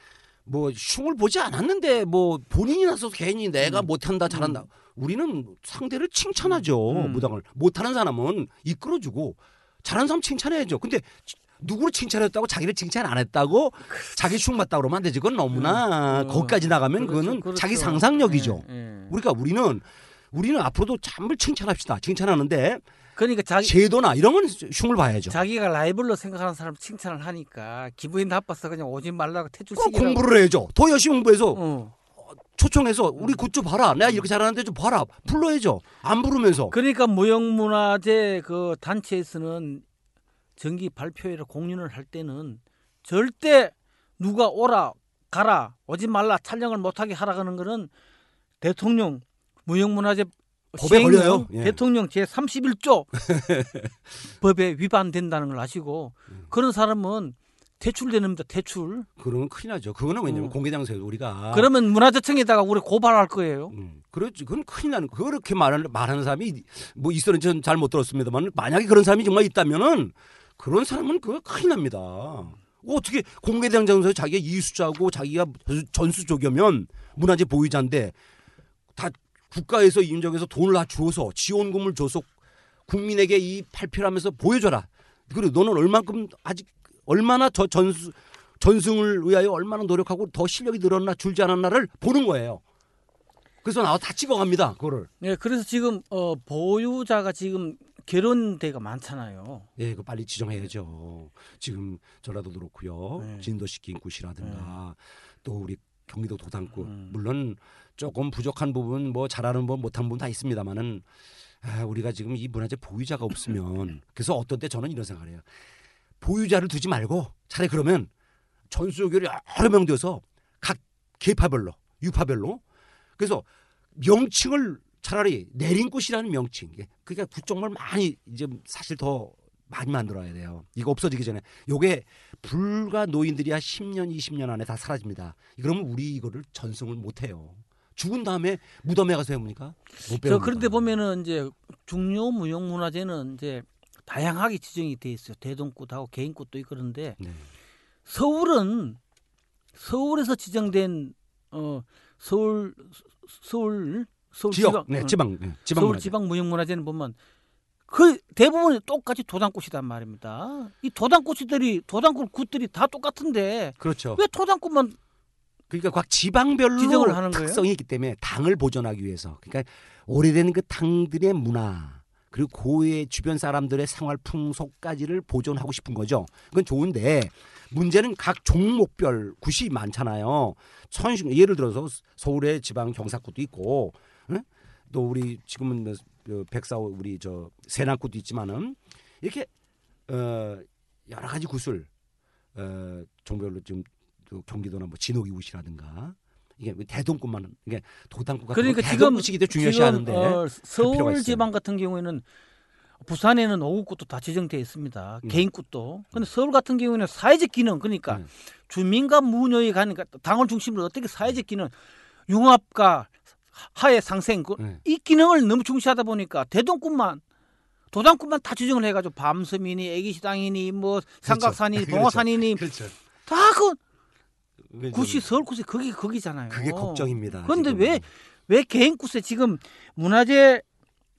뭐 흉을 보지 않았는데 뭐 본인이 나서서 괜히 내가 음. 못한다 잘한다. 우리는 상대를 칭찬하죠. 음. 무당을 못하는 사람은 이끌어주고 잘하는 사람 칭찬해야죠. 근데 치- 누구를 칭찬했다고 자기를 칭찬 안 했다고 자기 흉 맞다 그러면 안 되지. 그건 너무나 음. 거기까지 나가면 그렇죠, 그거는 그렇죠. 자기 상상력이죠. 예, 예. 우리가 우리는 우리는 앞으로도 참을 칭찬합시다. 칭찬하는데 그러니까 자기 제도나 이런 건 흉을 봐야죠. 자기가 라이벌로 생각하는 사람 칭찬을 하니까 기분이 나빠서 그냥 오지 말라고 그 퇴출 시키라고. 공부를 해야죠. 더 열심히 공부해서 어. 초청해서 우리 굿좀 봐라. 내가 이렇게 잘하는데 좀 봐라. 불러야죠. 안 부르면서. 그러니까 무형문화재 그 단체에서는 정기 발표회를 공연을 할 때는 절대 누가 오라 가라 오지 말라 촬영을 못하게 하라는 거는 대통령 무형문화재 법에 걸려요. 예. 대통령 제 31조 <laughs> 법에 위반된다는 걸 아시고 음. 그런 사람은 퇴출되는 겁니다. 퇴출. 그러면 큰일 나죠. 그거는 왜냐면 어. 공개장소에서 우리가 그러면 문화재청에다가 우리 고발할 거예요. 음, 그렇지. 그건 큰일 나는 거. 그렇게 말하는, 말하는 사람이 뭐 있었는지 전잘 못 들었습니다만 만약에 그런 사람이 정말 있다면은 그런 사람은 그거 큰일 납니다. 어떻게 공개장소에서 자기가 이수자고 자기가 전수조교면 문화재 보유자인데 다 국가에서 인정해서 돈을 다 주어서 지원금을 줘서 국민에게 이 발표를 하면서 보여줘라. 그리고 너는 얼만큼 아직 얼마나 저 전수 전승을 위하여 얼마나 노력하고 더 실력이 늘었나 줄지 않았나를 보는 거예요. 그래서 나와 다 찍어갑니다. 그거를. 네, 그래서 지금 어, 보유자가 지금 결혼대가 많잖아요. 예, 그 빨리 지정해야죠. 지금 전라도 그렇고요. 네. 진도시 긴굿이라든가 또 우리 경기도 도당구 음. 물론 조금 부족한 부분 뭐 잘하는 부 못한 부분 다 있습니다만은 아, 우리가 지금 이 문화재 보유자가 없으면 <laughs> 그래서 어떤 때 저는 이런 생각을 해요. 보유자를 두지 말고 차라리 그러면 전수조교를 여러 명 되어서 각 계파별로 유파별로 그래서 명칭을 차라리 내린 꽃이라는 명칭 이게 그러니까 구정말 많이 이제 사실 더 많이 만들어야 돼요. 이거 없어지기 전에 요게 불과 노인들이 한 10년 20년 안에 다 사라집니다. 그러면 우리 이거를 전승을 못 해요. 죽은 다음에 무덤에 가서 해봅니까? 못 저. 그런데 보면은 이제 중요 무형 문화재는 이제 다양하게 지정이 돼 있어요. 대동굿하고 개인굿도 있고 그런데 네. 서울은 서울에서 지정된 어 서울 서울 서울 지역, 지방 네, 어, 지방, 네, 지방 서울 문화재. 지방 무형문화재는 보면 그 대부분이 똑같이 도당꽃이단 말입니다. 이 도당꽃이들이 도당꽃 굿들이 다 똑같은데 그렇죠. 왜 도당꽃만 그러니까 각 지방별로 지정을 하는 거예요? 특성이 있기 때문에 당을 보존하기 위해서 그러니까 오래된 그 당들의 문화 그리고 고의 주변 사람들의 생활 풍속까지를 보존하고 싶은 거죠. 그건 좋은데 문제는 각 종목별 굿이 많잖아요. 천식 예를 들어서 서울의 지방 경사굿도 있고 응? 또 우리 지금은 뭐, 그 백사오 우리 저 세남굿도 있지만은 이렇게 어 여러 가지 굿을 어 종별로 지금 또 경기도나 뭐 진호기 굿이라든가 이게 뭐 대동굿만 이게 같은 그러니까 거 지금 지금 중요시하는데 어, 서울. 지방 같은 경우에는 부산에는 오후굿도 다 지정되어 있습니다. 음. 개인굿도. 근데 서울 같은 경우에는 사회적 기능 그러니까 음. 주민과 무녀의 가니까 당을 중심으로 어떻게 사회적 기능 융합과 하의 상생 그- 네. 이 기능을 너무 중시하다 보니까 대동굿만 도당굿만 다 지정을 해가지고 밤섬이니 애기시당이니 뭐 삼각산이니 <laughs> 그렇죠. 봉화산이니 그렇죠. 다그 좀- 서울 굿이 거기 거기잖아요. 그게 걱정입니다. 그런데. 왜 왜 개인굿에 지금 문화재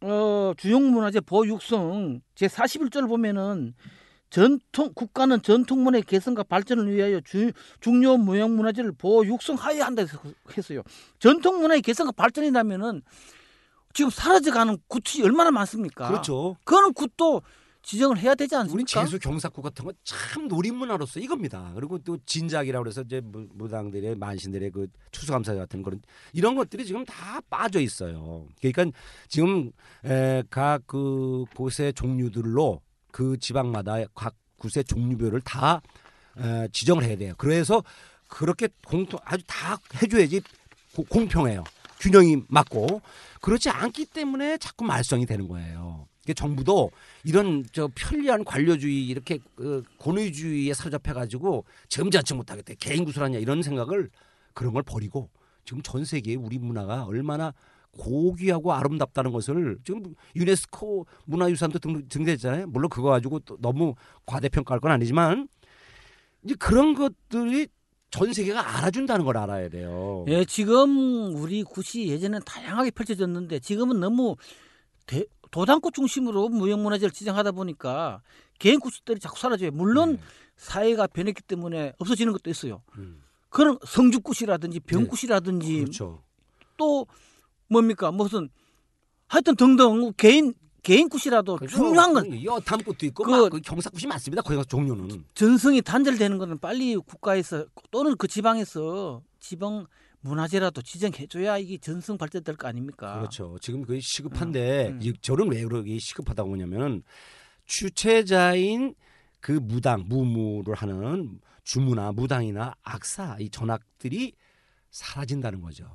어 주용 문화재 보호 육성 제 41조를 보면은 전통 국가는 전통 문화의 개선과 발전을 위하여 주, 중요 무형 문화재를 보호 육성하여야 한다 해서 했어요. 전통 문화의 개선과 발전이라면은 지금 사라져가는 굿이 얼마나 많습니까? 그렇죠. 그거는 굿도 지정을 해야 되지 우리 않습니까? 재수 경사구 같은 건 참 놀이문화로서 이겁니다. 그리고 또 진작이라고 그래서 이제 무- 무당들의 만신들의 그 추수감사 같은 그런 이런 것들이 지금 다 빠져 있어요. 그러니까 지금 각 그 곳의 종류들로 그 지방마다 각 곳의 종류별을 다 에, 지정을 해야 돼요. 그래서 그렇게 공통 아주 다 해줘야지 고- 공평해요. 균형이 맞고 그렇지 않기 때문에 자꾸 말썽이 되는 거예요. 정부도 이런 저 편리한 관료주의 이렇게 그 권위주의에 사로잡혀 가지고 점잖지 못하겠다 개인 구술하냐 이런 생각을 그런 걸 버리고 지금 전 세계에 우리 문화가 얼마나 고귀하고 아름답다는 것을 지금 유네스코 문화유산도 등, 등재했잖아요. 물론 그거 가지고 또 너무 과대평가할 건 아니지만 이제 그런 것들이 전 세계가 알아준다는 걸 알아야 돼요. 예, 지금 우리 굿이 예전에는 다양하게 펼쳐졌는데 지금은 너무 대, 도당꽃 중심으로 무형문화재를 지정하다 보니까 개인 굿들이 자꾸 사라져요. 물론 네. 사회가 변했기 때문에 없어지는 것도 있어요. 음. 그런 성주굿이라든지 병굿이라든지 그렇죠. 또 뭡니까 무슨 하여튼 등등 개인 개인 굿이라도 중요한 건 여탐꽃도 있고 그- 막그 경사꽃이 많습니다. 거기 가서 종류는. 전성이 단절되는 것은 빨리 국가에서 또는 그 지방에서 지방 문화재라도 지정해줘야 이게 전승 발전될 거 아닙니까? 그렇죠. 지금 거의 시급한데 음, 음. 이- 저는 왜 그러게 시급하다고 하냐면은 주체자인 그 무당 무무를 하는 주무나 무당이나 악사 이 전학들이 사라진다는 거죠.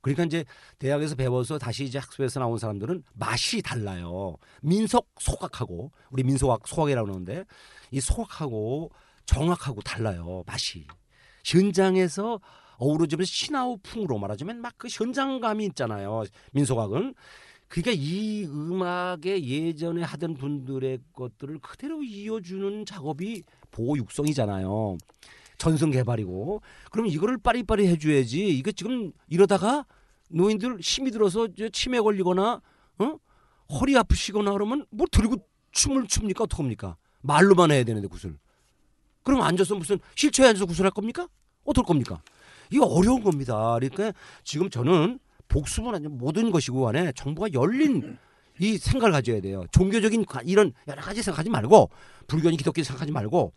그러니까 이제 대학에서 배워서 다시 이제 학습에서 나온 사람들은 맛이 달라요. 민속 소각하고 우리 민속학 소각이라고 그러는데 이 소각하고 정확하고 달라요. 맛이 현장에서 어우러지면서 신화우풍으로 말하자면 막 그 현장감이 있잖아요. 민속학은 그러니까 이 음악의 예전에 하던 분들의 것들을 그대로 이어주는 작업이 보호 육성이잖아요. 전승 개발이고 그럼 이거를 빠리빠리 해줘야지. 이거 지금 이러다가 노인들 힘이 들어서 치매 걸리거나 어? 허리 아프시거나 그러면 뭐 들고 춤을 춥니까 어떡합니까? 말로만 해야 되는데 구슬. 그럼 앉아서 무슨 휠체어에 앉아서 구슬할 겁니까? 어떨 겁니까? 이거 어려운 겁니다. 그러니까 지금 저는 복수는 아니면 모든 것이고 간에 정부가 열린 이 생각을 가져야 돼요. 종교적인 가- 이런 여러 가지 생각하지 말고 불교니 기독교 생각하지 말고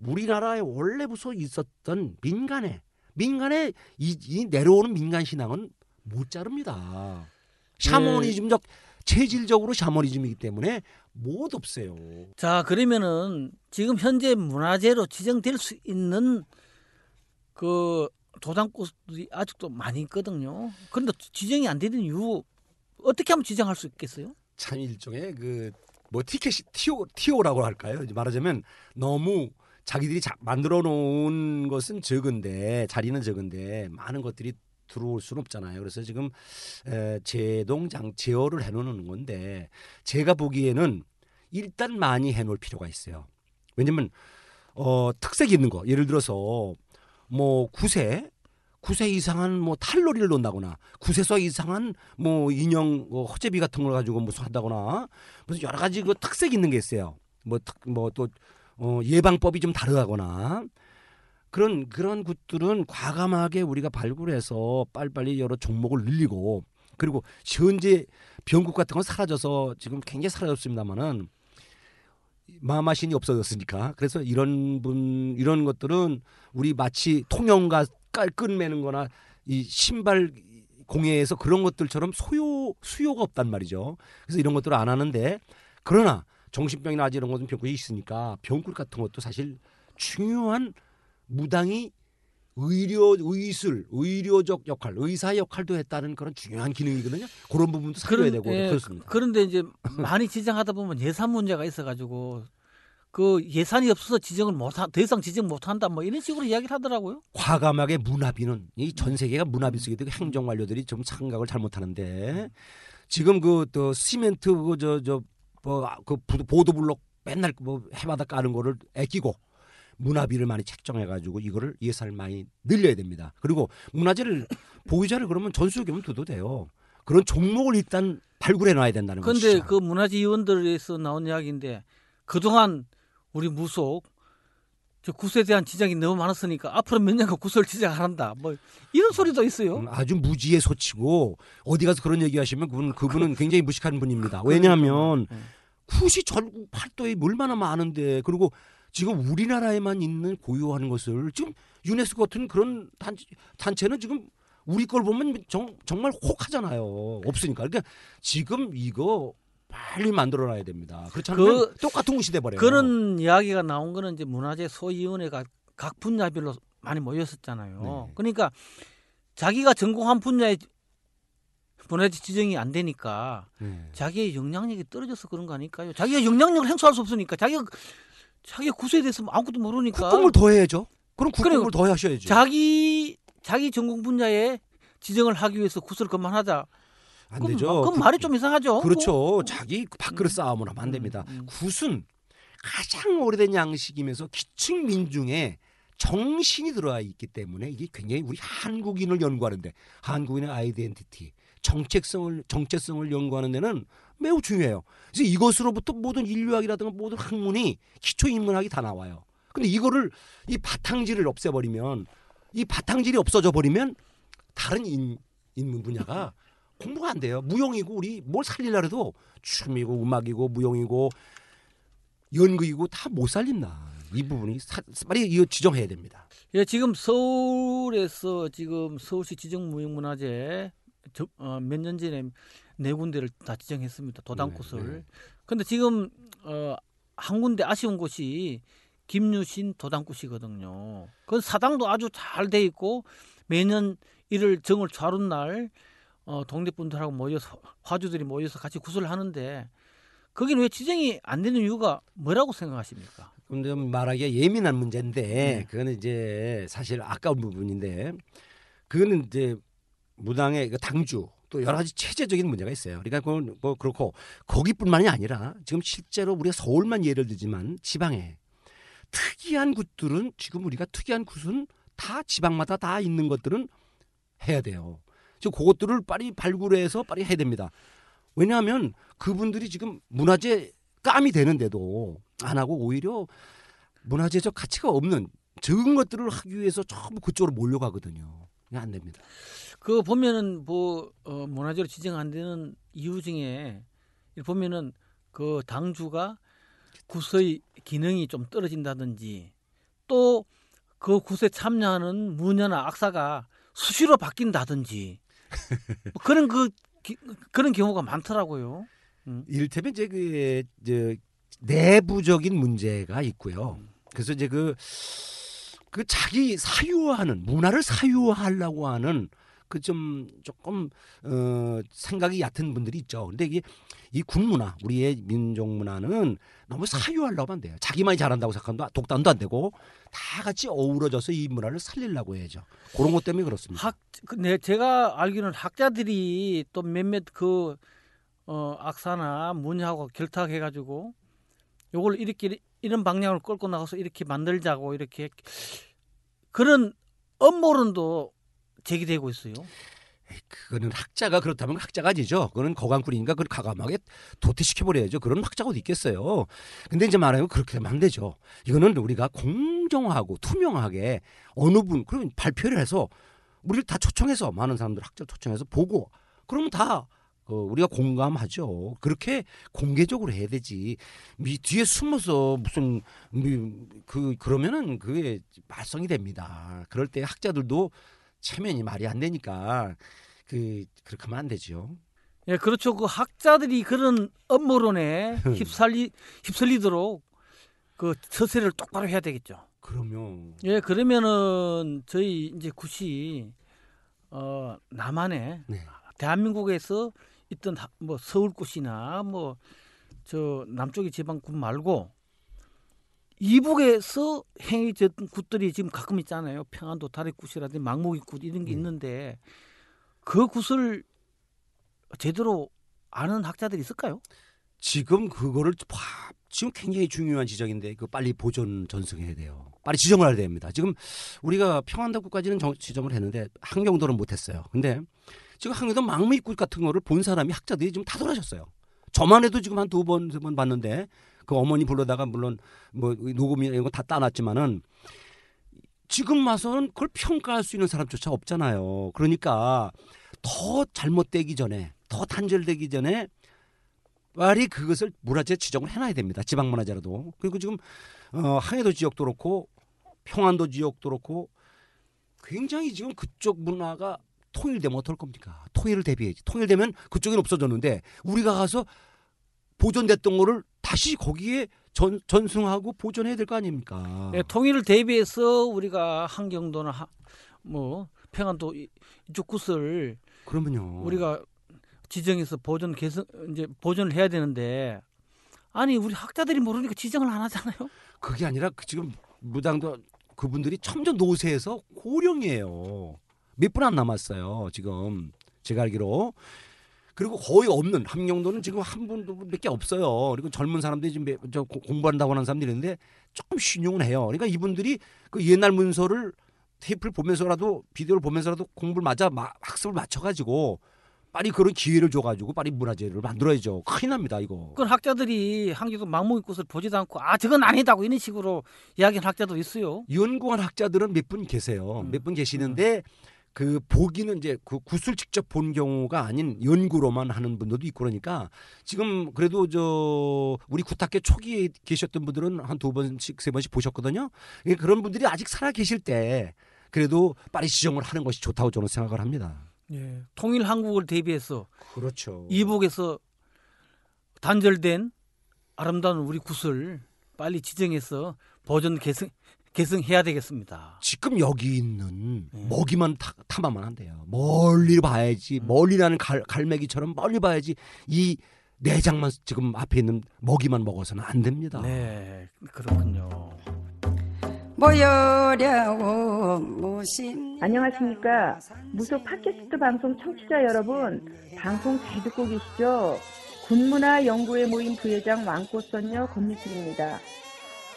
우리나라에 원래부터 있었던 민간의 민간의 이, 이 내려오는 민간 신앙은 못 자릅니다. 샤머니즘적 체질적으로 샤머니즘이기 때문에 못 없애요. 자 그러면은 지금 현재 문화재로 지정될 수 있는 그 도장꽃이 아직도 많이 있거든요. 그런데 지정이 안 되는 이유 어떻게 하면 지정할 수 있겠어요? 참 일종의 그 뭐 티켓이 티오 티오라고 할까요? 말하자면 너무 자기들이 자, 만들어 놓은 것은 적은데 자리는 적은데 많은 것들이 들어올 수는 없잖아요. 그래서 지금 에, 제동장 제어를 해놓는 건데 제가 보기에는 일단 많이 해놓을 필요가 있어요. 왜냐면 어, 특색 있는 거 예를 들어서 뭐 구세 구세 이상한 뭐 탈놀이를 논다거나 구세서 이상한 뭐 인형 뭐 허재비 같은 걸 가지고 무슨 한다거나 무슨 여러 가지 그 특색 있는 게 있어요. 뭐뭐또 어, 예방법이 좀 다르다거나 그런 그런 것들은 과감하게 우리가 발굴해서 빨리빨리 여러 종목을 늘리고 그리고 현재 병국 같은 건 사라져서 지금 굉장히 사라졌습니다만은 마마신이 없어졌으니까 그래서 이런 분 이런 것들은 우리 마치 통영과 깔 끝매는 거나 이 신발 공예에서 그런 것들처럼 소요 수요가 없단 말이죠. 그래서 이런 것들을 안 하는데 그러나 정신병이나 이런 것은 병국이 있으니까 병국 같은 것도 사실 중요한 무당이 의료 의술 의료적 역할 의사 역할도 했다는 그런 중요한 기능이거든요. 그런 부분도 살려야 그런- 되고 예, 그렇습니다. 그런데 이제 많이 지정하다 보면 예산 문제가 있어가지고 그 예산이 없어서 지정을 못한 더 이상 지정 못한다 뭐 이런 식으로 이야기를 하더라고요. 과감하게 문화비는 이 전 세계가 문화비 쓰게 되고 행정 관료들이 좀 생각을 잘못하는데 지금 그 또 시멘트 그 저 저뭐그 보도 블록 맨날 뭐 해마다 까는 거를 아끼고 문화비를 많이 책정해 가지고 이거를 예산을 많이 늘려야 됩니다. 그리고 문화재를 <laughs> 보유자를 그러면 전수조기면 둬도 돼요. 그런 종목을 일단 발굴해 놔야 된다는 거죠. 근데 그 문화재 위원들에서 나온 이야기인데 그동안 우리 무속 저 구세에 대한 지적이 너무 많았으니까 앞으로 몇 년간 구설 지적한다. 뭐 이런 소리도 있어요. 음, 아주 무지의 소치고 어디 가서 그런 얘기하시면 그분 그분은 굉장히 무식한 분입니다. 아, 왜냐하면 음. 굿이 전국 팔도에 얼마나 많은데 그리고 지금 우리나라에만 있는 고유한 것을 지금 유네스코 같은 그런 단체, 단체는 지금 우리 걸 보면 정, 정말 혹하잖아요. 없으니까. 그러니까 지금 이거 빨리 만들어놔야 됩니다. 그렇지 않으면 그- 똑같은 곳이 돼버려요. 그런 이야기가 나온 거는 이제 문화재 소위원회가 각 분야별로 많이 모였었잖아요. 네. 그러니까 자기가 전공한 분야의 문화재 지정이 안 되니까 네. 자기의 영향력이 떨어져서 그런 거 아닐까요? 자기가 영향력을 행사할 수 없으니까 자기가 자기가 구세에 대해서 아무것도 모르니까 국공을 더 해야죠. 그럼 국공을 더 하셔야죠. 자기 자기 전공 분야에 지정을 하기 위해서 구슬 그만 하자. 안 그럼, 되죠. 그럼 그- 말이 좀 이상하죠. 그렇죠. 자기 밥그릇 음. 싸움을 하면 안 됩니다. 음, 음. 굿은 가장 오래된 양식이면서 기층 민중의 정신이 들어와 있기 때문에 이게 굉장히 우리 한국인을 연구하는데 한국인의 아이덴티티, 정체성을 정체성을 연구하는 데는 매우 중요해요. 그래서 이것으로부터 모든 인류학이라든가 모든 학문이 기초 인문학이 다 나와요. 근데 이거를 이 바탕질을 없애버리면 이 바탕질이 없어져 버리면 다른 인, 인문 분야가 <laughs> 공부가 안 돼요. 무용이고 우리 뭘 살리려 해도 춤이고 음악이고 무용이고 연극이고 다 못 살린다. 이 부분이 사, 빨리 이거 지정해야 됩니다. 예, 지금 서울에서 지금 서울시 지정무형문화재 어, 몇년 전에 네 군데를 다 지정했습니다. 도당꽃을. 네, 네. 근데 지금 어, 한 군데 아쉬운 곳이 김유신 도당꽃이거든요. 그 사당도 아주 잘 돼 있고 매년 이를 정월 좌룬 날 어, 동네 분들하고 모여서 화주들이 모여서 같이 구슬을 하는데 거기는 왜 지정이 안 되는 이유가 뭐라고 생각하십니까? 근데 말하기가 예민한 문제인데 네. 그거는 이제 사실 아까운 부분인데 그거는 이제 무당의 그 당주 또 여러 가지 체제적인 문제가 있어요. 그러니까 그건 뭐 그렇고 거기뿐만이 아니라 지금 실제로 우리가 서울만 예를 들지만 지방에 특이한 굿들은 지금 우리가 특이한 굿은 다 지방마다 다 있는 것들은 해야 돼요. 지금 그것들을 빨리 발굴해서 빨리 해야 됩니다. 왜냐하면 그분들이 지금 문화재 깜이 되는데도 안 하고 오히려 문화재적 가치가 없는 적은 것들을 하기 위해서 전부 그쪽으로 몰려가거든요. 안 됩니다. 그 보면은 뭐 어, 문화재로 지정 안 되는 이유 중에 보면은 그 당주가 굿의 기능이 좀 떨어진다든지 또그 굿에 참여하는 무녀나 악사가 수시로 바뀐다든지 뭐 그런 그 기, 그런 경우가 많더라고요. 이를테면 이제 그 이제 내부적인 문제가 있고요. 그래서 이제 그, 그 자기 사유화하는 문화를 사유화하려고 하는 그 좀 조금 어 생각이 얕은 분들이 있죠. 근데 이게 이 군문화 우리의 민족 문화는 너무 사유하려고 안 돼요. 자기만이 잘한다고 생각하면 독단도 안 되고 다 같이 어우러져서 이 문화를 살리려고 해야죠. 그런 것 때문에 그렇습니다. 학, 그, 네, 제가 알기로는 학자들이 또 몇몇 그 어, 악사나 문화하고 결탁해가지고 요걸 이렇게 이런 방향을 끌고 나가서 이렇게 만들자고 이렇게 그런 업무론도 제기되고 있어요. 그거는 학자가 그렇다면 학자가 아니죠. 그거는 거강꾼이니까 그걸 가감하게 도태시켜버려야죠. 그런 학자가 어디 있겠어요. 근데 이제 말하면 그렇게 하면 안 되죠. 이거는 우리가 공정하고 투명하게 어느 분, 그러면 발표를 해서 우리를 다 초청해서 많은 사람들 학자 초청해서 보고 그러면 다 어, 우리가 공감하죠. 그렇게 공개적으로 해야 되지. 미 뒤에 숨어서 무슨 미, 그 그러면은 그게 말썽이 됩니다. 그럴 때 학자들도 체면이 말이 안 되니까 그 그렇게 하면 안 되죠. 예, 그렇죠. 그 학자들이 그런 업무론에 <laughs> 휩쓸리 휩쓸리도록 그 처세를 똑바로 해야 되겠죠. 그러면 예, 그러면은 저희 이제 굿이 어 남한에 네. 대한민국에서 있던 하- 뭐 서울 굿이나 뭐 저 남쪽의 지방굿 말고 이북에서 행해졌던 굿들이 지금 가끔 있잖아요. 평안도 다리굿이라든지 망목이굿 이런 게 네. 있는데 그 굿을 제대로 아는 학자들이 있을까요? 지금 그거를 봐- 지금 굉장히 중요한 지적인데 그 빨리 보존 전승해야 돼요. 빨리 지정을 해야 됩니다. 지금 우리가 평안도구까지는 정- 지정을 했는데 항경도는 못했어요. 근데 지금 항경도 망미꽃 같은 거를 본 사람이 학자들이 지금 다 돌아셨어요. 저만 해도 지금 한 두 번 세 번 봤는데 그 어머니 불러다가 물론 뭐 녹음이 이런 거 다 따놨지만은 지금 와서는 그걸 평가할 수 있는 사람조차 없잖아요. 그러니까 더 잘못되기 전에 더 단절되기 전에 빨리 그것을 문화재 지정을 해놔야 됩니다. 지방문화재라도. 그리고 지금 어, 항해도 지역도 그렇고 평안도 지역도 그렇고 굉장히 지금 그쪽 문화가 통일되면 어떨 겁니까? 통일을 대비해야지. 통일되면 그쪽은 없어졌는데 우리가 가서 보존됐던 거를 다시 거기에 전, 전승하고 보존해야 될 거 아닙니까? 예, 통일을 대비해서 우리가 한경도나 하, 뭐 평안도 이- 이쪽 굿을 그러면요. 우리가 지정해서 보존 개선 이제 보존을 해야 되는데 아니 우리 학자들이 모르니까 지정을 안 하잖아요. 그게 아니라 그 지금 무당도 그분들이 첨전 노세에서 고령이에요. 몇 분 안 남았어요. 지금 제가 알기로. 그리고 거의 없는 함경도는 지금 한 분도 몇개 없어요. 그리고 젊은 사람들이 지금 몇- 저 고- 공부한다고 하는 사람들이 있는데 조금 신용은 해요. 그러니까 이분들이 그 옛날 문서를 테이프를 보면서라도 비디오를 보면서라도 공부를 맞아 마- 학습을 맞춰가지고 빨리 그런 기회를 줘가지고 빨리 문화재를 만들어야죠. 큰일 납니다 이거. 그건 학자들이 한경도 망목이 굿을 보지도 않고 아 저건 아니다고 이런 식으로 이야기하는 학자도 있어요. 연구한 학자들은 몇 분 계세요. 음. 몇분 계시는데 그 보기는 이제 그 굿을 직접 본 경우가 아닌 연구로만 하는 분들도 있고 그러니까 지금 그래도 저 우리 굿학교 초기에 계셨던 분들은 한 두 번씩 세 번씩 보셨거든요. 예, 그런 분들이 아직 살아 계실 때 그래도 빨리 지정을 하는 것이 좋다고 저는 생각을 합니다. 예. 통일 한국을 대비해서 그렇죠. 이북에서 단절된 아름다운 우리 굿을 빨리 지정해서 버전 개성 개성해야 되겠습니다. 지금 여기 있는 네. 먹이만 타, 탐하면 안 돼요. 멀리 봐야지. 음. 멀리라는 갈, 갈매기처럼 멀리 봐야지. 이 내장만 지금 앞에 있는 먹이만 먹어서는 안 됩니다. 네, 그렇군요. 모여려고 무심 안녕하십니까. 무속 팟캐스트 방송 청취자 여러분, 방송 잘 듣고 계시죠? 굿문화연구회 모임 부회장 왕꽃선녀 권미숙입니다.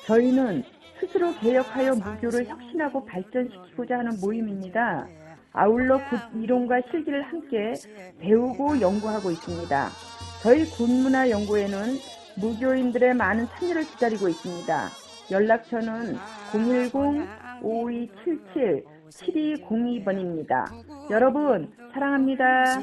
저희는 스스로 개혁하여 무교를 혁신하고 발전시키고자 하는 모임입니다. 아울러 굿 이론과 실기를 함께 배우고 연구하고 있습니다. 저희 굿문화연구회는 무교인들의 많은 참여를 기다리고 있습니다. 연락처는 010-5277-7202번입니다. 여러분, 사랑합니다.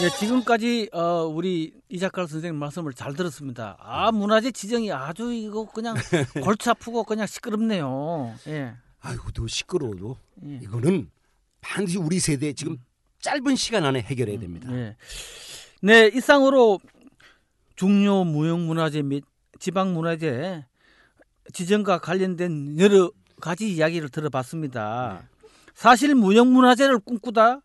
네, 지금까지 어, 우리 이작갈 선생님 말씀을 잘 들었습니다. 아 문화재 지정이 아주 이거 그냥 <laughs> 골치 아프고 그냥 시끄럽네요. 예. 아이고, 또 시끄러워도 예. 이거는 반드시 우리 세대 지금 짧은 시간 안에 해결해야 됩니다. 네. 네, 이상으로 중요 무형 문화재 및 지방 문화재 지정과 관련된 여러 가지 이야기를 들어봤습니다. 사실 무형 문화재를 꿈꾸다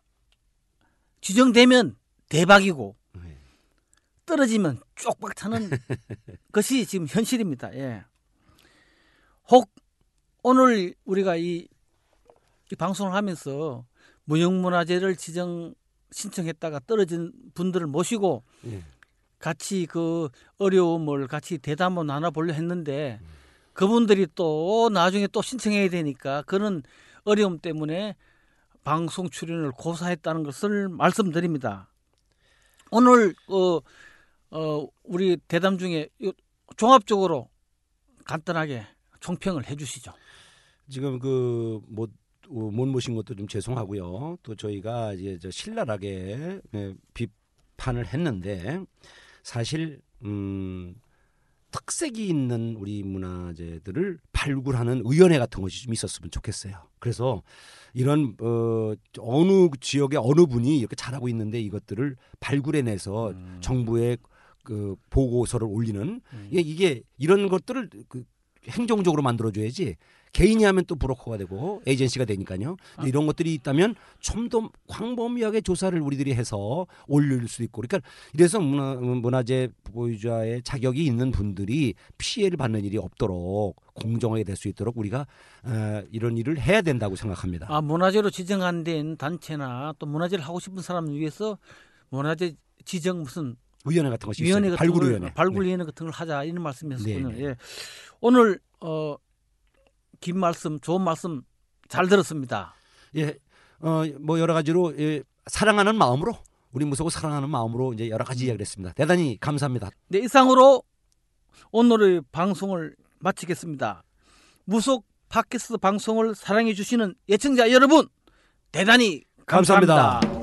지정되면 대박이고 네. 떨어지면 쪽박 차는 <laughs> 것이 지금 현실입니다. 예. 혹 오늘 우리가 이, 이 방송을 하면서 무형문화재를 지정 신청했다가 떨어진 분들을 모시고 예. 같이 그 어려움을 같이 대담을 나눠보려 했는데 그분들이 또 나중에 또 신청해야 되니까 그런 어려움 때문에 방송 출연을 고사했다는 것을 말씀드립니다. 오늘 어, 어, 우리 대담 중에 요- 종합적으로 간단하게 총평을 해주시죠. 지금 그못 못 모신 것도 좀 죄송하고요. 또 저희가 이제 저 신랄하게 예, 비판을 했는데 사실 음 특색이 있는 우리 문화재들을 발굴하는 의원회 같은 것이 좀 있었으면 좋겠어요. 그래서 이런 어 어느 지역의 어느 분이 이렇게 잘하고 있는데 이것들을 발굴해내서 음. 정부에 그 보고서를 올리는 이게, 이게 이런 것들을 그 행정적으로 만들어줘야지 개인이 하면 또 브로커가 되고 에이전시가 되니까요. 아. 이런 것들이 있다면 좀 더 광범위하게 조사를 우리들이 해서 올릴 수 있고 그러니까 이래서 문화, 문화재 보유자의 자격이 있는 분들이 피해를 받는 일이 없도록 공정하게 될 수 있도록 우리가 어, 이런 일을 해야 된다고 생각합니다. 아 문화재로 지정 안된 단체나 또 문화재를 하고 싶은 사람을 위해서 문화재 지정 무슨 위원회 같은 것이 위원회 있어요. 같은 걸, 발굴 위원회. 발굴 위원회 같은 걸 하자 이런 말씀이었군요. 네, 네. 예. 오늘 어, 긴 말씀, 좋은 말씀 잘 들었습니다. 예, 어, 뭐 여러 가지로 예, 사랑하는 마음으로 우리 무속을 사랑하는 마음으로 이제 여러 가지 이야기를 했습니다. 대단히 감사합니다. 네, 이상으로 오늘의 방송을 마치겠습니다. 무속 팟캐스트 방송을 사랑해 주시는 예청자 여러분 대단히 감사합니다. 감사합니다.